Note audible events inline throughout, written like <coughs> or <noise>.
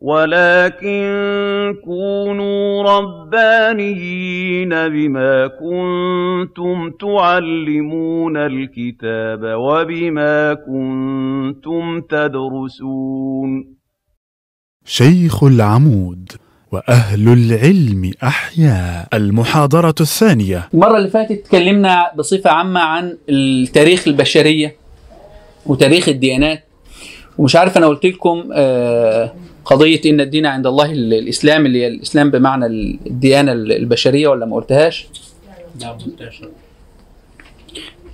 وَلَٰكِن كُونُوا رَبَّانِيِّينَ بِمَا كُنتُمْ تُعَلِّمُونَ الْكِتَابَ وَبِمَا كُنتُمْ تَدْرُسُونَ. شيخ العمود وأهل العلم أحياء المحاضرة الثانية. المرة اللي فاتت اتكلمنا بصفة عامة عن التاريخ البشرية وتاريخ الديانات ومش عارف أنا قلت لكم آه، قضية إن الدين عند الله ال- الإسلام اللي هي الإسلام بمعنى الديانة البشرية ولا ما قلتهاش؟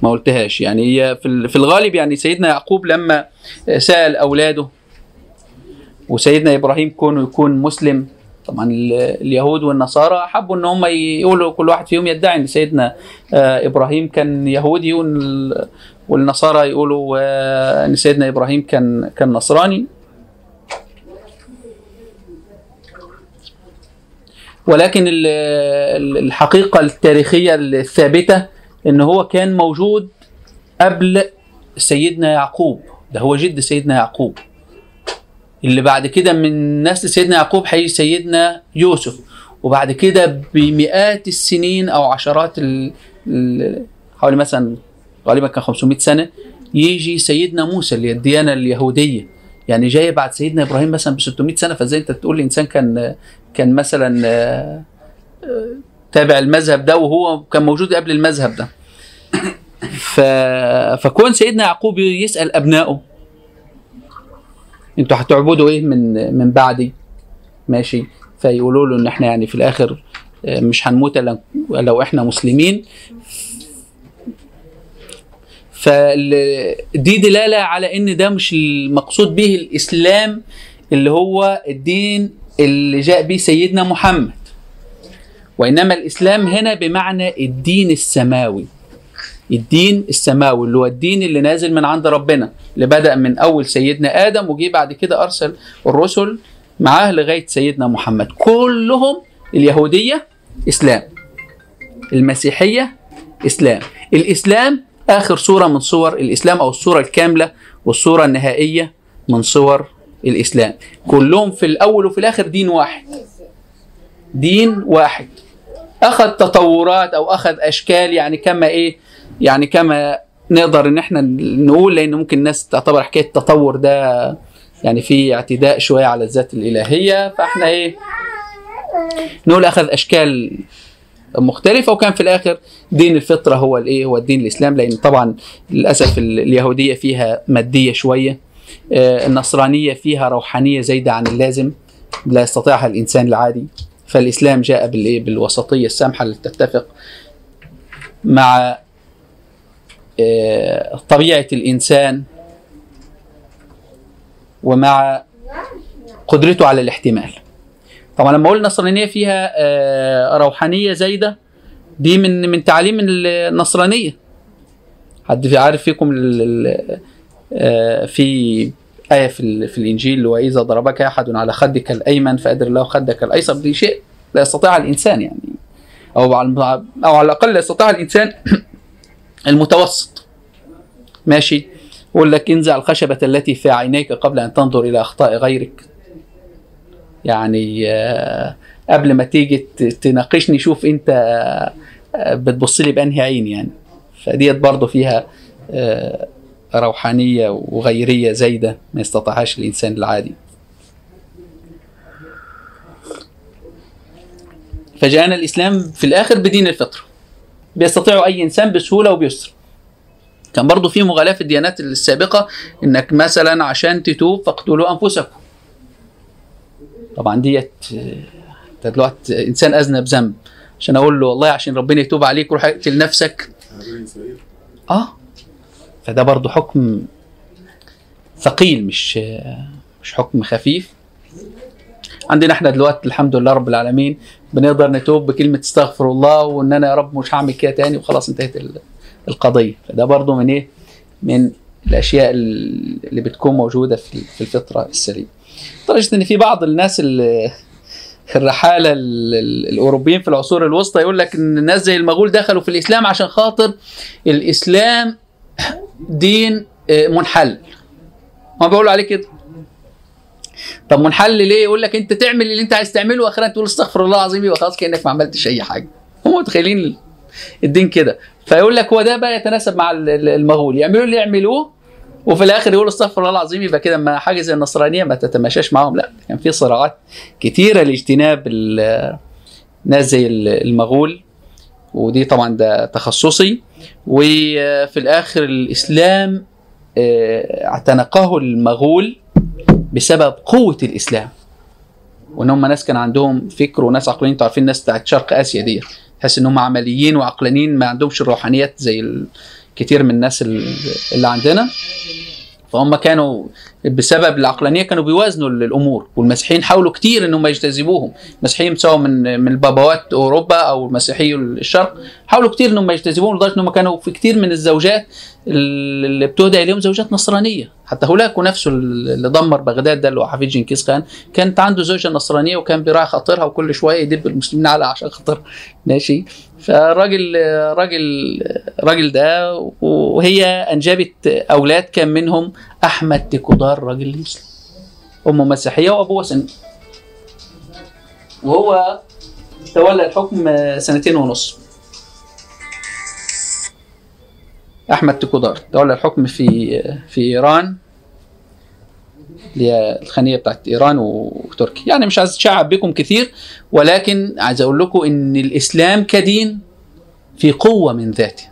ما قلتهاش. يعني هي في ال- في الغالب يعني سيدنا يعقوب لما سأل أولاده وسيدنا إبراهيم كونه يكون مسلم طبعا ال- اليهود والنصارى حبوا إن هم يقولوا كل واحد فيهم يدعي إن سيدنا آه، إبراهيم كان يهودي وال- والنصارى يقولوا آه، إن سيدنا إبراهيم كان كان نصراني. ولكن ال- ال- الحقيقة التاريخية الثابتة إن هو كان موجود قبل سيدنا يعقوب. ده هو جد سيدنا يعقوب. اللي بعد كده من نسل سيدنا يعقوب هيجي سيدنا يوسف. وبعد كده بمئات السنين أو عشرات ال... ال... حوالي مثلا غالبا كان 500 سنة يجي سيدنا موسى اللي الديانة اليهودية. يعني جاية بعد سيدنا إبراهيم مثلا ب 600 سنة. فإزاي أنت تقول لي إنسان كان كان مثلا آه، آه، تابع المذهب ده وهو كان موجود قبل المذهب ده. ف... فكون سيدنا يعقوب يسأل أبنائه أنتوا هتعبدوا إيه من من بعدي؟ ماشي. فيقولوا له إن إحنا يعني في الآخر آه، مش هنموت إلا لو إحنا مسلمين. فدي دلالة على إن ده مش المقصود به الإسلام اللي هو الدين اللي جاء به سيدنا محمد. وإنما الإسلام هنا بمعنى الدين السماوي. الدين السماوي اللي هو الدين اللي نازل من عند ربنا اللي بدأ من أول سيدنا آدم وجي بعد كده أرسل الرسل معاه لغاية سيدنا محمد. كلهم اليهودية إسلام. المسيحية إسلام. الإسلام آخر صورة من صور الإسلام أو الصورة الكاملة والصورة النهائية من صور الإسلام. كلهم في الأول وفي الآخر دين واحد. دين واحد. أخذ تطورات أو أخذ أشكال يعني كما إيه؟ يعني كما نقدر إن إحنا نقول لأن ممكن الناس تعتبر حكاية التطور ده يعني في اعتداء شوية على الذات الإلهية. فإحنا إيه؟ نقول أخذ أشكال مختلفة. وكان في الآخر دين الفطرة هو الإيه؟ هو الدين الإسلام. لأن طبعا للأسف ال- اليهودية فيها مادية شوية. النصرانية فيها روحانية زايدة عن اللازم لا يستطيعها الإنسان العادي. فالإسلام جاء بالوسطية السامحة اللي تتفق مع آه، طبيعة الإنسان ومع قدرته على الاحتمال. طبعا لما أقول النصرانية فيها آه، روحانية زايدة دي من من تعاليم النصرانية. حد في عارف فيكم آه، في آية في, في الإنجيل اللي هو إذا ضربك أحد على خدك الأيمن فأدر له خدك الأيسر. دي شيء لا يستطيع الإنسان يعني. أو على أو على الأقل لا يستطيع الإنسان <clears throat> المتوسط. ماشي. يقول لك انزع الخشبة التي في عينيك قبل أن تنظر إلى أخطاء غيرك. يعني آه، قبل ما تيجي تناقشني شوف أنت آه، بتبص لي بأنهي عين يعني. فديت برضه فيها آه، روحانية وغيرية زايدة ما يستطيعهاش الإنسان العادي. فجاءنا الإسلام في الآخر بدين الفطرة بيستطيع أي إنسان بسهولة وبيسر. كان برضو في مغالاة في الديانات السابقة إنك مثلا عشان تتوب فاقتلوا أنفسكم. طبعا ديت آه، دلوقتي إنسان أذنب ذنب. عشان أقول له والله عشان ربنا يتوب عليك روح اقتل نفسك. آه. فده برضو حكم ثقيل مش مش حكم خفيف. عندنا إحنا دلوقتي الحمد لله رب العالمين بنقدر نتوب بكلمة استغفر الله وإن أنا يا رب مش هعمل كده تاني وخلاص انتهت ال- القضية. فده برضو من إيه؟ من الأشياء اللي بتكون موجودة في الفطرة السليمة. لدرجة إن في بعض الناس اللي الرحالة ال- ال- الأوروبيين في العصور الوسطى يقول لك إن الناس زي المغول دخلوا في الإسلام عشان خاطر الإسلام دين آه، منحل. هم بيقولوا عليه كده. طب منحل ليه؟ يقول لك انت تعمل اللي انت عايز تعمله وأخيرا تقول استغفر الله العظيم يبقى خلاص كأنك ما عملتش أي حاجة. هم متخيلين الدين كده. فيقول لك هو ده بقى يتناسب مع ال- ال- المغول. يعملوا اللي يعملوه وفي الآخر يقولوا استغفر الله العظيم يبقى كده. ما حاجة زي النصرانية ما تتماشاش معاهم. لا كان في صراعات كتيرة لاجتناب ال- ناس زي ال- المغول. ودي طبعا ده تخصصي. وفي الآخر الإسلام آه، اعتنقه المغول بسبب قوة الإسلام. وإن هم ناس كان عندهم فكر وناس عقلانيين. أنتوا عارفين الناس بتاعت شرق آسيا دي تحس إن هم عمليين وعقلانيين ما عندهمش الروحانيات زي كتير من الناس ال- اللي عندنا. فهم كانوا بسبب العقلانية كانوا بيوازنوا ال- الأمور والمسيحيين حاولوا كتير انهم يجتذبوهم. المسيحيين سواء من من البابوات أوروبا أو المسيحي الشرق حاولوا كتير انهم يجتذبوهم لدرجة انهم كانوا في كتير من الزوجات اللي بتهدى إليهم زوجات نصرانية. حتى هولاكو نفسه اللي دمر بغداد ده اللي هو حفيد جنكيز خان كانت عنده زوجة نصرانية وكان بيراعي خاطرها وكل شوية يدب المسلمين على عشان خاطر. ماشي. فالراجل راجل راجل ده وهي أنجبت أولاد كان منهم أحمد تيكودار راجل مسلم أمه مسيحية وأبوه سني. وهو تولى الحكم سنتين ونص. أحمد تيكودار تولى الحكم في في إيران اللي هي الخانيه بتاعت إيران وتركيا. يعني مش عايز أتشعب بكم كثير ولكن عايز أقول لكم إن الإسلام كدين في قوة من ذاته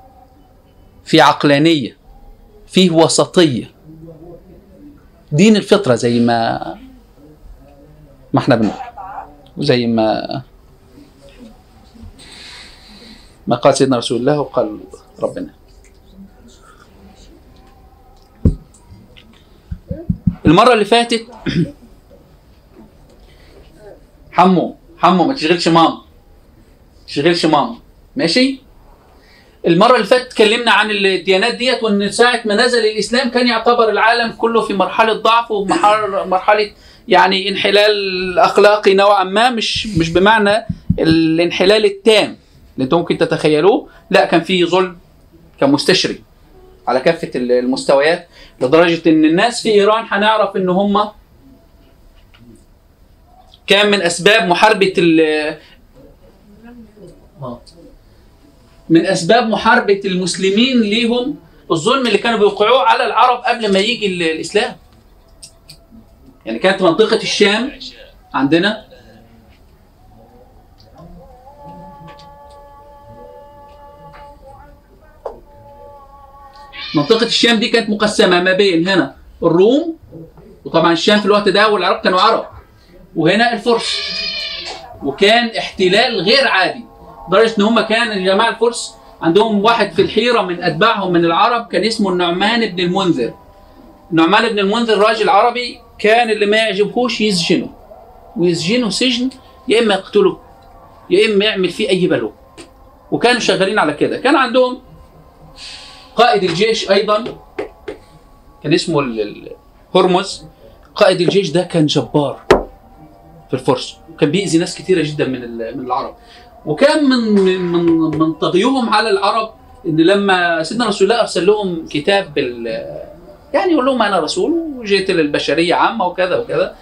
في عقلانية فيه وسطية. دين الفطرة زي ما ما إحنا بنقول وزي ما ما قال سيدنا رسول الله وقال ربنا. المرة اللي فاتت حمو حمو ما تشغلش ماما ما تشغلش ماما ماشي؟ المرة اللي فاتت اتكلمنا عن الديانات ديت وإن ساعة ما نزل الإسلام كان يعتبر العالم كله في مرحلة ضعف ومرحله <laughs> يعني انحلال أخلاقي نوعا ما مش مش بمعنى الانحلال التام اللي أنتم ممكن تتخيلوه لا كان في ظلم كان مستشري على كافة المستويات لدرجة إن الناس في إيران هنعرف إن هم كان من أسباب محاربة ال من أسباب محاربة المسلمين ليهم الظلم اللي كانوا بيوقعوه على العرب قبل ما يجي ال- الإسلام. يعني كانت منطقة الشام عندنا. منطقة الشام دي كانت مقسمة ما بين هنا الروم وطبعا الشام في الوقت ده والعرب كانوا عرب وهنا الفرس. وكان احتلال غير عادي. لدرجة إن هم كان الجماعة الفرس عندهم واحد في الحيرة من أتباعهم من العرب كان اسمه النعمان بن المنذر. النعمان بن المنذر راجل عربي كان اللي ما يعجبهوش يسجنه. ويسجنه سجن يا إما يقتله يا إما يعمل فيه أي بلوى. وكانوا شغالين على كده. كان عندهم قائد الجيش أيضا كان اسمه هرمز. قائد الجيش ده كان جبار في الفرس. وكان بيأذي ناس كتيرة جدا من من العرب. وكان من من من, طغيهم على العرب إن لما سيدنا رسول الله أرسل لهم كتاب بال يعني يقول لهم أنا رسول وجيت للبشرية عامة وكذا وكذا.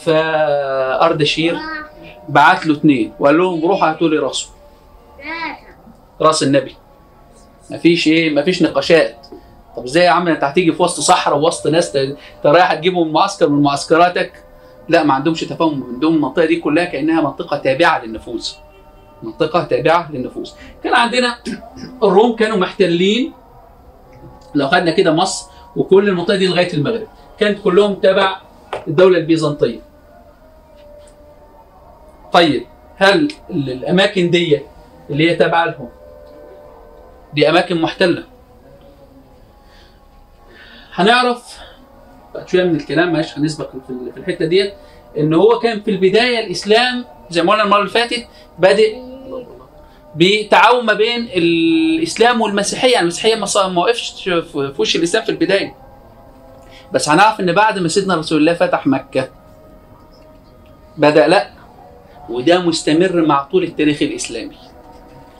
فاردشير بعت له اثنين وقال لهم روحوا هاتوا لي راسه. راس النبي. مفيش إيه مفيش نقاشات. طب إزاي يا عم؟ أنت هتيجي في وسط صحراء ووسط ناس أنت رايح تجيبهم معسكر من معسكراتك؟ لا ما عندهمش تفاهم. عندهم المنطقة دي كلها كأنها منطقة تابعة للنفوذ منطقة تابعه للنفوذ كان عندنا الروم كانوا محتلين. لو خدنا كده مصر وكل المنطقة دي لغاية المغرب. كانت كلهم تبع الدولة البيزنطية. طيب هل ال- الأماكن دي اللي هي تابعه لهم دي أماكن محتلة؟ هنعرف بعد شوية من الكلام ماشي هنسبق في ال- في الحتة ديت إن هو كان في البداية الإسلام زي ما قلنا المرة اللي فاتت بادئ بتعاون ما بين الإسلام والمسيحية. المسيحية ما وقفش في وش الإسلام في البداية. بس هنعرف إن بعد ما سيدنا رسول الله فتح مكة بدأ لأ وده مستمر مع طول التاريخ الإسلامي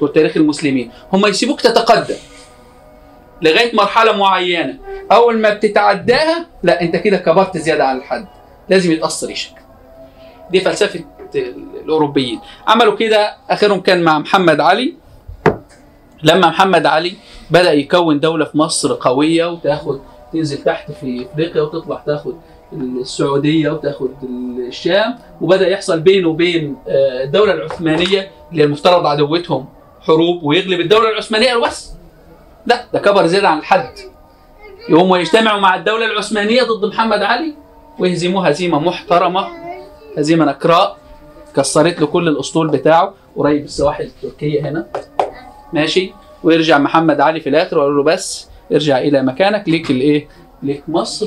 طول تاريخ المسلمين. هم يسيبوك تتقدم لغاية مرحلة معينة. أول ما بتتعداها لأ أنت كده كبرت زيادة عن الحد. لازم يتأثر يشك. دي فلسفة الأوروبيين. عملوا كده آخرهم كان مع محمد علي. لما محمد علي بدأ يكون دولة في مصر قوية وتاخد تنزل تحت في إفريقيا وتطلع تاخد السعودية وتاخد الشام وبدأ يحصل بينه وبين آه، الدولة العثمانية اللي المفترض عدوتهم حروب ويغلب الدولة العثمانية وبس لا ده كبر زيادة عن الحد. يقوموا يجتمعوا مع الدولة العثمانية ضد محمد علي ويهزموه هزيمة محترمة هزيمة نكراء. كسرت له كل الأسطول بتاعه قريب السواحل التركية هنا. ماشي؟ ويرجع محمد علي في الآخر ويقول له بس ارجع إلى مكانك ليك الإيه؟ ليك مصر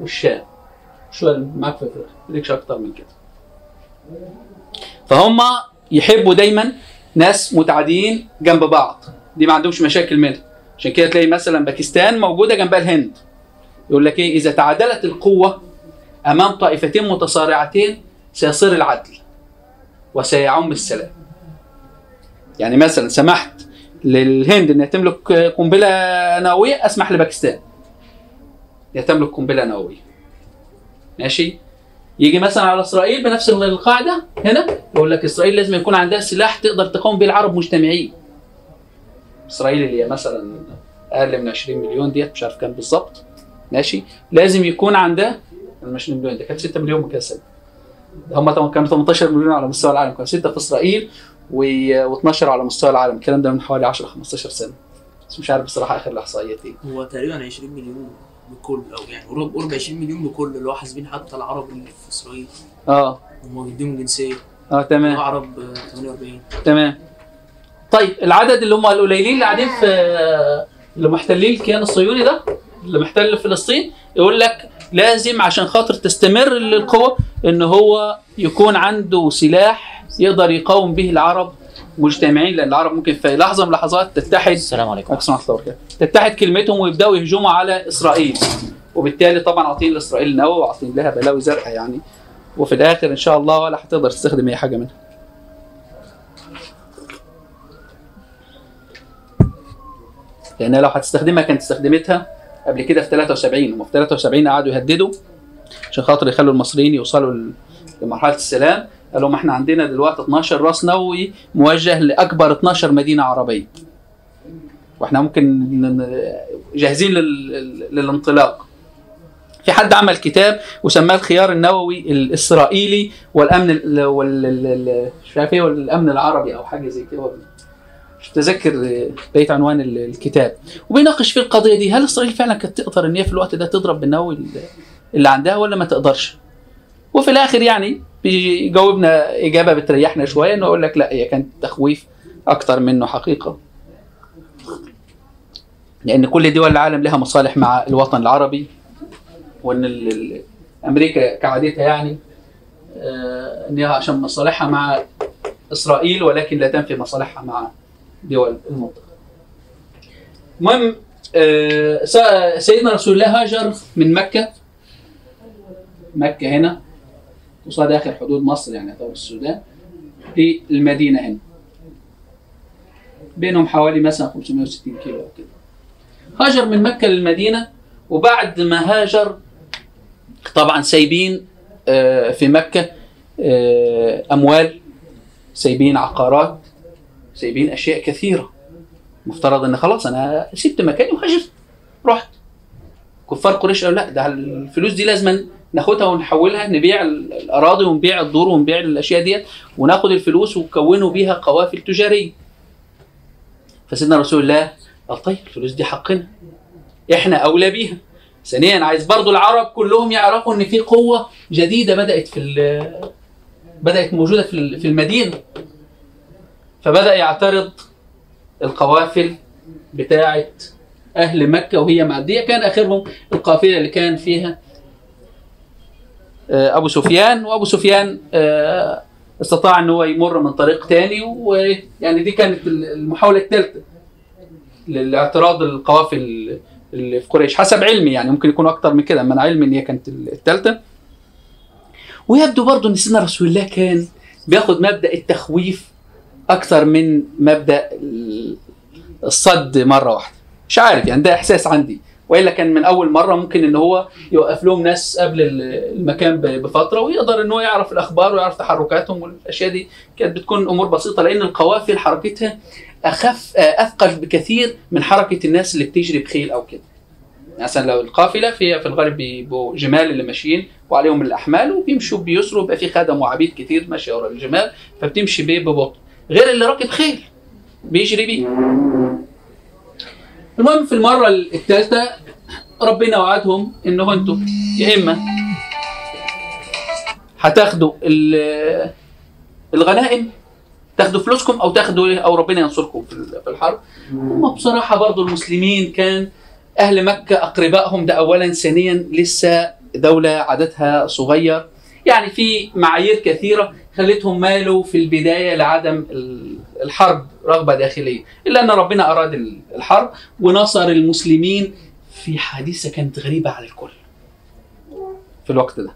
والشام. شو اللي معاك في ليكش أكتر من كده. فهم يحبوا دايما ناس متعادين جنب بعض. دي ما عندهمش مشاكل منها. عشان كده تلاقي مثلا باكستان موجودة جنبها الهند. يقول لك إيه؟ إذا تعادلت القوة أمام طائفتين متصارعتين سيصير العدل. وسيعم السلام. يعني مثلا سمحت للهند انها تملك قنبلة نووية أسمح لباكستان انها تملك قنبلة نووية. ماشي؟ يجي مثلا على إسرائيل بنفس القاعدة هنا يقول لك إسرائيل لازم يكون عندها سلاح تقدر تقاوم بيه العرب مجتمعين. إسرائيل اللي هي مثلا أقل من 20 مليون ديت مش عارف كام بالظبط ماشي؟ لازم يكون عندها مش 20 مليون ده كانت 6 مليون سنه هم كانوا 18 مليون على مستوى العالم كانوا 6 في إسرائيل و12 على مستوى العالم. الكلام ده من حوالي 10 15 سنة. بس مش عارف بصراحة آخر الاحصائيات إيه هو تقريبا 20 مليون بكل أو يعني قرب قرب 20 مليون بكل اللي هو حاسبين حتى العرب اللي في إسرائيل. آه. هم مديهم جنسية. آه تمام. العرب آه، 48 تمام. طيب العدد اللي هم القليلين اللي قاعدين في اللي محتلين الكيان الصهيوني ده اللي محتل فلسطين يقول لك لازم عشان خاطر تستمر القوة إن هو يكون عنده سلاح يقدر يقاوم به العرب مجتمعين لأن العرب ممكن في لحظة من اللحظات تتحد. السلام عليكم. عليكم ورحمه الله وبركاته تتحد كلمتهم ويبدأوا يهجموا على إسرائيل. وبالتالي طبعا عاطين لإسرائيل نووي وعاطين لها بلاوي زرقاء يعني. وفي الآخر إن شاء الله ولا هتقدر تستخدم أي حاجة منها. لأن لو هتستخدمها كانت استخدمتها قبل كده في 73 هم في 73 قعدوا يهددوا عشان خاطر يخلوا المصريين يوصلوا لمرحلة السلام. قال لهم إحنا عندنا دلوقتي 12 راس نووي موجه لأكبر 12 مدينة عربية. وإحنا ممكن جاهزين لل- للانطلاق. في حد عمل كتاب وسماه الخيار النووي الإسرائيلي والأمن ال- وال ال- ال- مش عارف إيه والأمن العربي أو حاجة زي كده. مش متذكر بقيه عنوان ال- الكتاب. وبيناقش في القضية دي هل اسرائيل فعلا كانت تقدر إن هي في الوقت ده تضرب بالنووي ال- اللي عندها ولا ما تقدرش؟ وفي الآخر يعني بيجاوبنا إجابة بتريحنا شوية إنه يقول لك لا هي كانت تخويف أكتر منه حقيقة. لأن كل دول العالم لها مصالح مع الوطن العربي وإن أمريكا كعادتها يعني آه، إن هي عشان مصالحها مع إسرائيل ولكن لا تنفي مصالحها مع دول المنطقة. المهم آه، سيدنا رسول الله هاجر من مكة مكة هنا قصاد آخر حدود مصر يعني يعتبر السودان للمدينه هنا. بينهم حوالي مثلا 560 كيلو أو كده. هاجر من مكة للمدينة وبعد ما هاجر طبعا سايبين آه، في مكة آه، أموال سايبين عقارات سايبين أشياء كثيرة. مفترض إن خلاص أنا سبت مكاني وهاجرت رحت. كفار قريش قالوا لا ده الفلوس دي لازم ناخدها ونحولها نبيع ال- الأراضي ونبيع الدور ونبيع الأشياء ديت وناخد الفلوس ونكونوا بيها قوافل تجارية. فسيدنا رسول الله قال طيب الفلوس دي حقنا. إحنا أولى بيها. ثانيا عايز برضو العرب كلهم يعرفوا إن في قوة جديدة بدأت في بدأت موجودة في المدينة. فبدأ يعترض القوافل بتاعه أهل مكة وهي معديه كان آخرهم القافلة اللي كان فيها آه، أبو سفيان. وأبو سفيان آه، استطاع إن هو يمر من طريق تاني ويعني دي كانت المحاولة الثالثه لاعتراض القوافل اللي في قريش. حسب علمي يعني ممكن يكون أكتر من كده أنا علمي إن هي كانت الثالثه ويبدو برضه إن سيدنا رسول الله كان بياخد مبدأ التخويف أكثر من مبدأ ال- الصد مرة واحدة. مش عارف يعني ده إحساس عندي. وإلا كان من أول مرة ممكن إن هو يوقف لهم ناس قبل ال- المكان بفترة ويقدر إن هو يعرف الأخبار ويعرف تحركاتهم والأشياء دي. كانت بتكون أمور بسيطة لأن القوافل حركتها أخف آه، أثقل بكثير من حركة الناس اللي بتجري بخيل أو كده. مثلا لو القافلة فيها في الغالب بيبقوا جمال اللي ماشيين وعليهم الأحمال وبيمشوا بيسروا بيبقى في خدم وعبيد كتير ماشيه ورا الجمال فبتمشي بيه ببطء. غير اللي راكب خيل بيجري بيه. المهم في المرة الثالثه ربنا وعدهم إنه أنتوا يا إما هتاخدوا ال- الغنائم تاخدوا فلوسكم أو تاخدوا إيه أو ربنا ينصركم في الحرب. هم بصراحة برضو المسلمين كان أهل مكة أقربائهم ده اولا ثانيا لسه دولة عددها صغير. يعني في معايير كثيرة خلتهم مالوا في البداية لعدم ال- الحرب رغبة داخلية. إلا أن ربنا أراد ال- الحرب ونصر المسلمين في حادثة كانت غريبة على الكل في الوقت ده.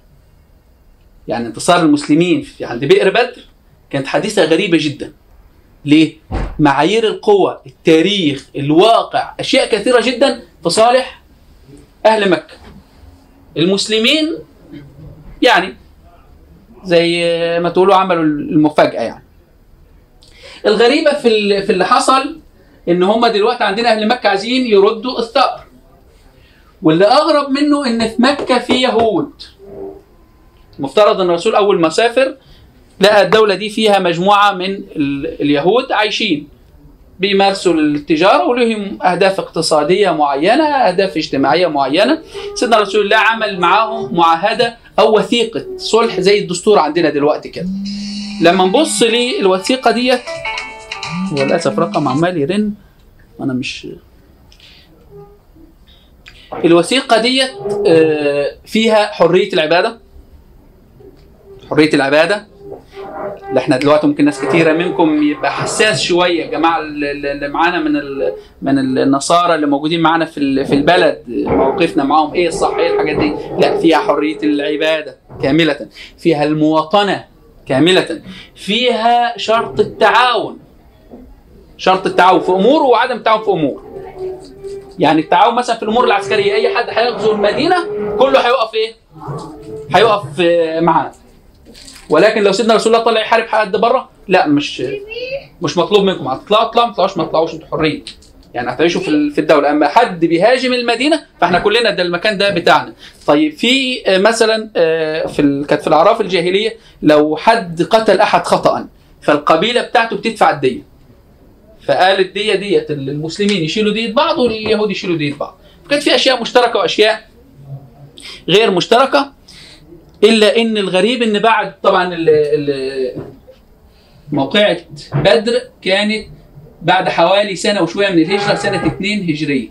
يعني انتصار المسلمين في عند بئر بدر كانت حادثة غريبة جدا. ليه؟ معايير القوة التاريخ الواقع أشياء كثيرة جدا في صالح أهل مكة. المسلمين يعني زي ما تقولوا عملوا المفاجأة يعني. الغريبة في في اللي حصل إن هم دلوقتي عندنا أهل مكة عايزين يردوا الثأر. واللي أغرب منه إن في مكة في يهود. مفترض إن الرسول أول ما سافر لقى الدولة دي فيها مجموعة من ال- اليهود عايشين. بيمارسوا التجارة ولهم أهداف اقتصادية معينة أهداف اجتماعية معينة. سيدنا رسول الله عمل معاهم معاهدة أو وثيقه صلح زي الدستور عندنا دلوقتي كده. لما نبص للوثيقه ديت هو للاسف رقم عمال يرن وأنا مش الوثيقة ديت آه، فيها حرية العبادة. حرية العبادة. إحنا دلوقتي ممكن ناس كتيرة منكم يبقى حساس شوية يا جماعة اللي معانا من من النصارى اللي موجودين معانا في في البلد موقفنا معاهم إيه الصح إيه الحاجات دي؟ لا فيها حرية العبادة كاملة فيها المواطنة كاملة فيها شرط التعاون شرط التعاون في أمور وعدم التعاون في أمور. يعني التعاون مثلا في الأمور العسكرية أي حد هيغزو المدينة كله هيقف إيه؟ هيقف آه، معانا ولكن لو سيدنا رسول الله طلع يحارب حد بره لا مش مش مطلوب منكم. هتطلعوا اطلعوا ما تطلعوش ما تطلعوش أنتوا حرين يعني هتعيشوا في في الدولة. أما حد بيهاجم المدينة فإحنا كلنا ده المكان ده بتاعنا. طيب في آه، مثلا آه، في كانت في الأعراف الجاهلية لو حد قتل أحد خطا فالقبيلة بتاعته بتدفع الدية. فقال الدية ديت المسلمين يشيلوا دية بعض واليهود يشيلوا دية بعض. فكانت في أشياء مشتركة وأشياء غير مشتركة. إلا إن الغريب إن بعد طبعا موقعة بدر كانت بعد حوالي سنة وشوية من الهجرة سنة 2 هجرية.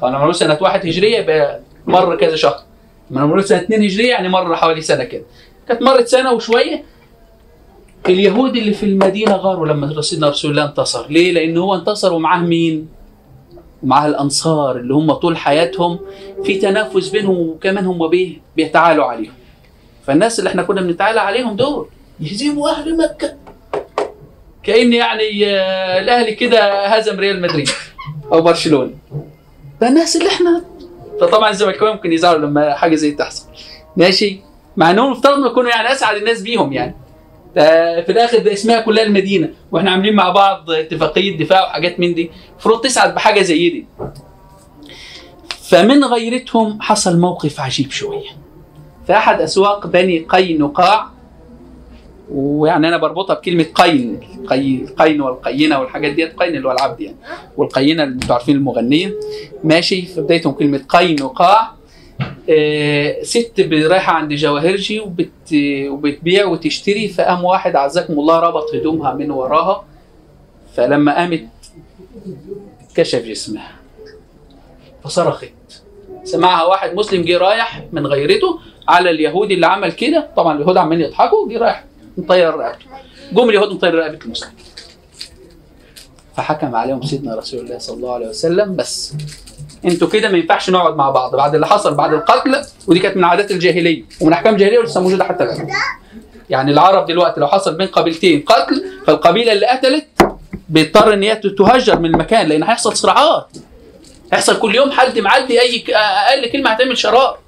طبعا لما نقول سنة 1 هجرية يبقى مر كذا شهر. لما نقول سنة 2 هجرية يعني مر حوالي سنة كده. كانت مرت سنة وشوية اليهود اللي في المدينة غاروا لما سيدنا رسول الله انتصر، ليه؟ لأن هو انتصر ومعاه مين؟ ومعاه الأنصار اللي هم طول حياتهم في تنافس بينهم وكمان هم بيه بيتعالوا عليهم. فالناس اللي إحنا كنا بنتعالى عليهم دول يهزموا أهل مكة. كان يعني آه، الأهلي كده هزم ريال مدريد أو برشلونة. ده الناس اللي إحنا فطبعا الزملكاويه ممكن يزعلوا لما حاجة زي تحصل. ماشي؟ مع إنهم المفترض يكونوا يعني أسعد الناس بيهم يعني. في الآخر ده اسمها كلها المدينة وإحنا عاملين مع بعض اتفاقية دفاع وحاجات من دي. المفروض تسعد بحاجة زي دي. فمن غيرتهم حصل موقف عجيب شوية. في أحد أسواق بني قينقاع ويعني أنا بربطها بكلمة قين قي القين والقينة والحاجات ديت قين اللي هو العبد يعني والقينة اللي أنتوا عارفين المغنية. ماشي في بدايتهم كلمة قينقاع آه ست ب- رايحه عند جواهرجي وبت وبتبيع وتشتري فقام واحد عزكم الله ربط هدومها من وراها فلما قامت كشف جسمها. فصرخت. سمعها واحد مسلم جه رايح من غيرته على اليهودي اللي عمل كده. طبعا اليهود عمالين يضحكوا جه رايح مطير رقبته. جم اليهود مطير رقبة المسلم. فحكم عليهم سيدنا رسول الله صلى الله عليه وسلم بس أنتوا كده ما ينفعش نقعد مع بعض بعد اللي حصل بعد القتل ودي كانت من عادات الجاهلية ومن أحكام الجاهلية ولسه موجودة حتى الآن. يعني العرب دلوقتي لو حصل بين قبيلتين قتل فالقبيلة اللي قتلت بيضطر إن هي تهجر من المكان لأن هيحصل صراعات. هيحصل كل يوم حد معدي أي أقل كلمة هتعمل شرار.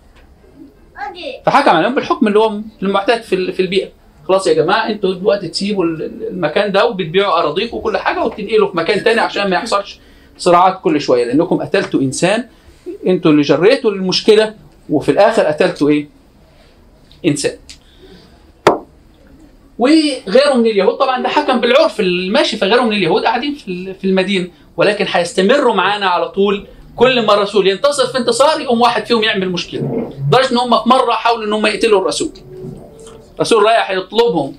فحكم عليهم بالحكم اللي هو المعتاد في ال- في البيئة. خلاص يا جماعة أنتوا دلوقتي تسيبوا ال- المكان ده وبتبيعوا أراضيكم وكل حاجة وتنقلوا في مكان تاني عشان ما يحصلش صراعات كل شوية لأنكم قتلتوا إنسان أنتوا اللي جريتوا المشكلة وفي الآخر قتلتوا إيه؟ إنسان. وغيره من اليهود طبعا ده حكم بالعرف الماشي فغيره من اليهود قاعدين في ال- في المدينة ولكن هيستمروا معانا على طول كل ما الرسول ينتصر في انتصار يقوم واحد فيهم يعمل مشكلة لدرجة إن هم في مرة حاولوا إن هم يقتلوا الرسول. الرسول رايح يطلبهم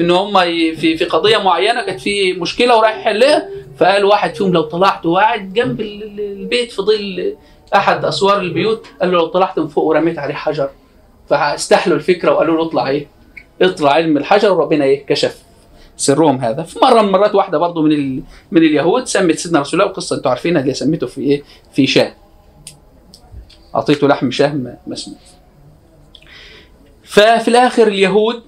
إن هم في في قضية معينة كانت في مشكلة ورايح يحلها فقال واحد فيهم لو طلعت وقاعد جنب ال- ال- البيت في ظل أحد أسوار البيوت قال له لو طلعت من فوق ورميت عليه حجر فاستحلوا الفكرة وقالوا له اطلع إيه؟ اطلع علم الحجر وربنا إيه؟ كشف سرهم هذا في مرة من المرات واحدة برضه من ال... من اليهود سمت سيدنا رسول الله وقصة أنتوا عارفينها اللي سميته في إيه؟ في شاه أعطيته لحم شاه مسموم ففي الآخر اليهود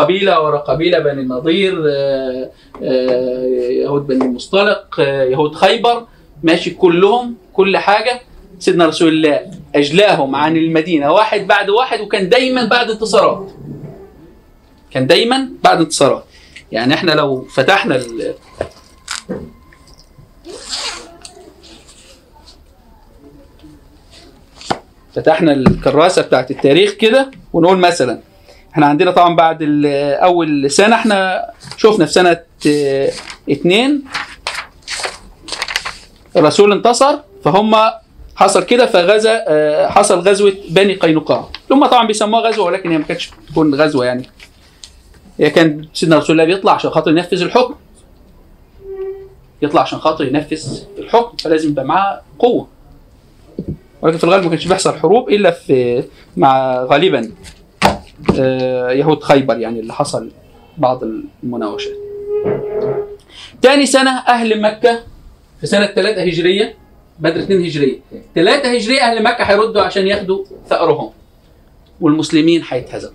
قبيلة ورا قبيلة بني النضير آه، آه، يهود بني المصطلق آه، يهود خيبر. ماشي كلهم كل حاجة. سيدنا رسول الله أجلاهم عن المدينة واحد بعد واحد وكان دايما بعد انتصارات. كان دايما بعد انتصارات. يعني إحنا لو فتحنا ال- فتحنا الكراسة بتاعت التاريخ كده ونقول مثلا إحنا عندنا طبعا بعد أول سنة إحنا شفنا في سنة آه، اتنين الرسول انتصر فهم حصل كده فغزا آه، حصل غزوة بني قينقاع. هم طبعا بيسموها غزوة ولكن هي ما كانتش تكون غزوة يعني. هي كان سيدنا رسول الله بيطلع عشان خاطر ينفذ الحكم. يطلع عشان خاطر ينفذ الحكم فلازم يبقى معاه قوة. ولكن في الغالب ما كانش بيحصل حروب إلا في مع غالبا. آه، يهود خيبر يعني اللي حصل بعض المناوشات. تاني سنة أهل مكة في سنة 3 هجرية بدر 2 هجرية. 3 هجرية أهل مكة هيردوا عشان ياخدوا ثأرهم والمسلمين هيتهزموا.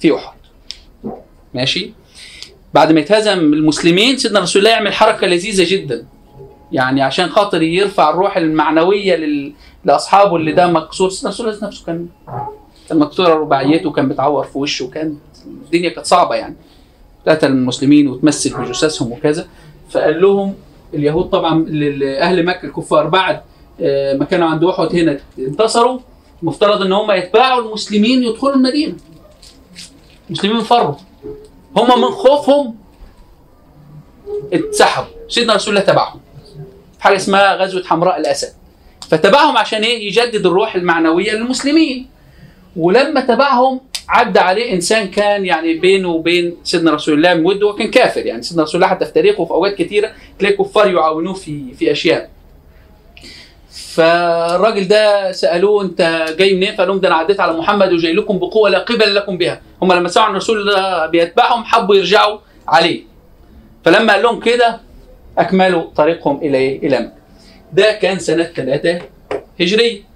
في أحد. ماشي؟ بعد ما يتهزم المسلمين سيدنا رسول الله يعمل حركة لذيذة جدا. يعني عشان خاطر يرفع الروح المعنوية. لأصحابه اللي ده مكسور سيدنا رسول الله نفسه كان كان مكسورة رباعيته وكان بتعور في وشه وكان الدنيا كانت صعبة يعني. قتل المسلمين وتمسك بجثثهم وكذا. فقال لهم اليهود طبعا أهل مكة الكفار بعد آه، ما كانوا عند أحد هنا انتصروا مفترض إن هم يتباعوا المسلمين يدخلوا المدينة. المسلمين فروا. هم من خوفهم اتسحبوا. سيدنا رسول الله تبعهم. حاجة اسمها غزوة حمراء الأسد. فتبعهم عشان إيه؟ يجدد الروح المعنوية للمسلمين. ولما تبعهم عدى عليه إنسان كان يعني بينه وبين سيدنا رسول الله مود وكان كافر يعني سيدنا رسول الله حتى في تاريخه في أوقات كثيره تلاقي كفار يعاونوه في في أشياء فالراجل ده سألوه أنت جاي منين؟ فقال لهم ده أنا عديت على محمد وجاي لكم بقوة لا قبل لكم بها، هم لما سمعوا إن الرسول بيتبعهم حبوا يرجعوا عليه. فلما قال لهم كده أكملوا طريقهم إلى؟ إلى مكة. ده كان سنة 3 هجرية.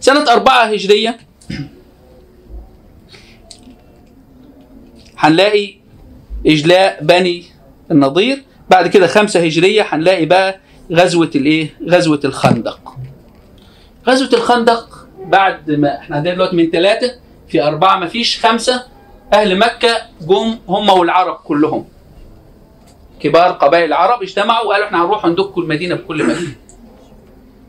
سنة 4 هجرية هنلاقي إجلاء بني النضير بعد كده خمسة هجرية هنلاقي بقى غزوة الإيه؟ غزوة الخندق. غزوة الخندق بعد ما إحنا عندنا دلوقتي من ثلاثة في أربعة ما فيش خمسة أهل مكة جم هم والعرب كلهم. كبار قبائل العرب اجتمعوا وقالوا إحنا هنروح ندك المدينة بكل مدينة.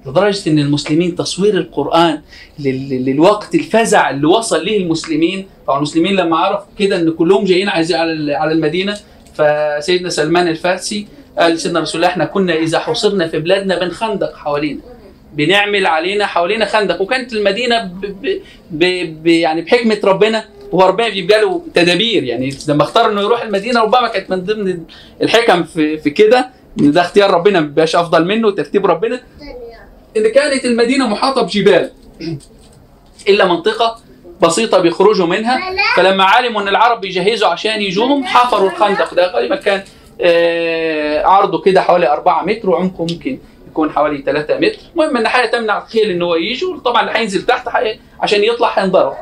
لدرجة إن المسلمين تصوير القرآن لل- للوقت الفزع اللي وصل ليه المسلمين. طبعا المسلمين لما عرفوا كده إن كلهم جايين عايزين على ال- على المدينة فسيدنا سلمان الفارسي قال لسيدنا رسول الله إحنا كنا إذا حصرنا في بلادنا بنخندق حوالينا بنعمل علينا حوالينا خندق وكانت المدينة ب ب ب يعني بحكمة ربنا هو ربنا بيبقى له تدابير. يعني لما اختار إنه يروح المدينة ربما كانت من ضمن الحكم في, في كده إن ده اختيار ربنا ما بيبقاش أفضل منه ترتيب ربنا. إن كانت المدينة محاطة بجبال إلا منطقة بسيطة بيخرجوا منها فلما علموا إن العرب بيجهزوا عشان يجوهم حفروا الخندق ده. غالبا كان آه، عرضه كده حوالي 4 متر وعمقه ممكن يكون حوالي 3 متر. المهم إن حاجة تمنع الخيل إن هو يجي وطبعا اللي هينزل تحت عشان يطلع هينضرب.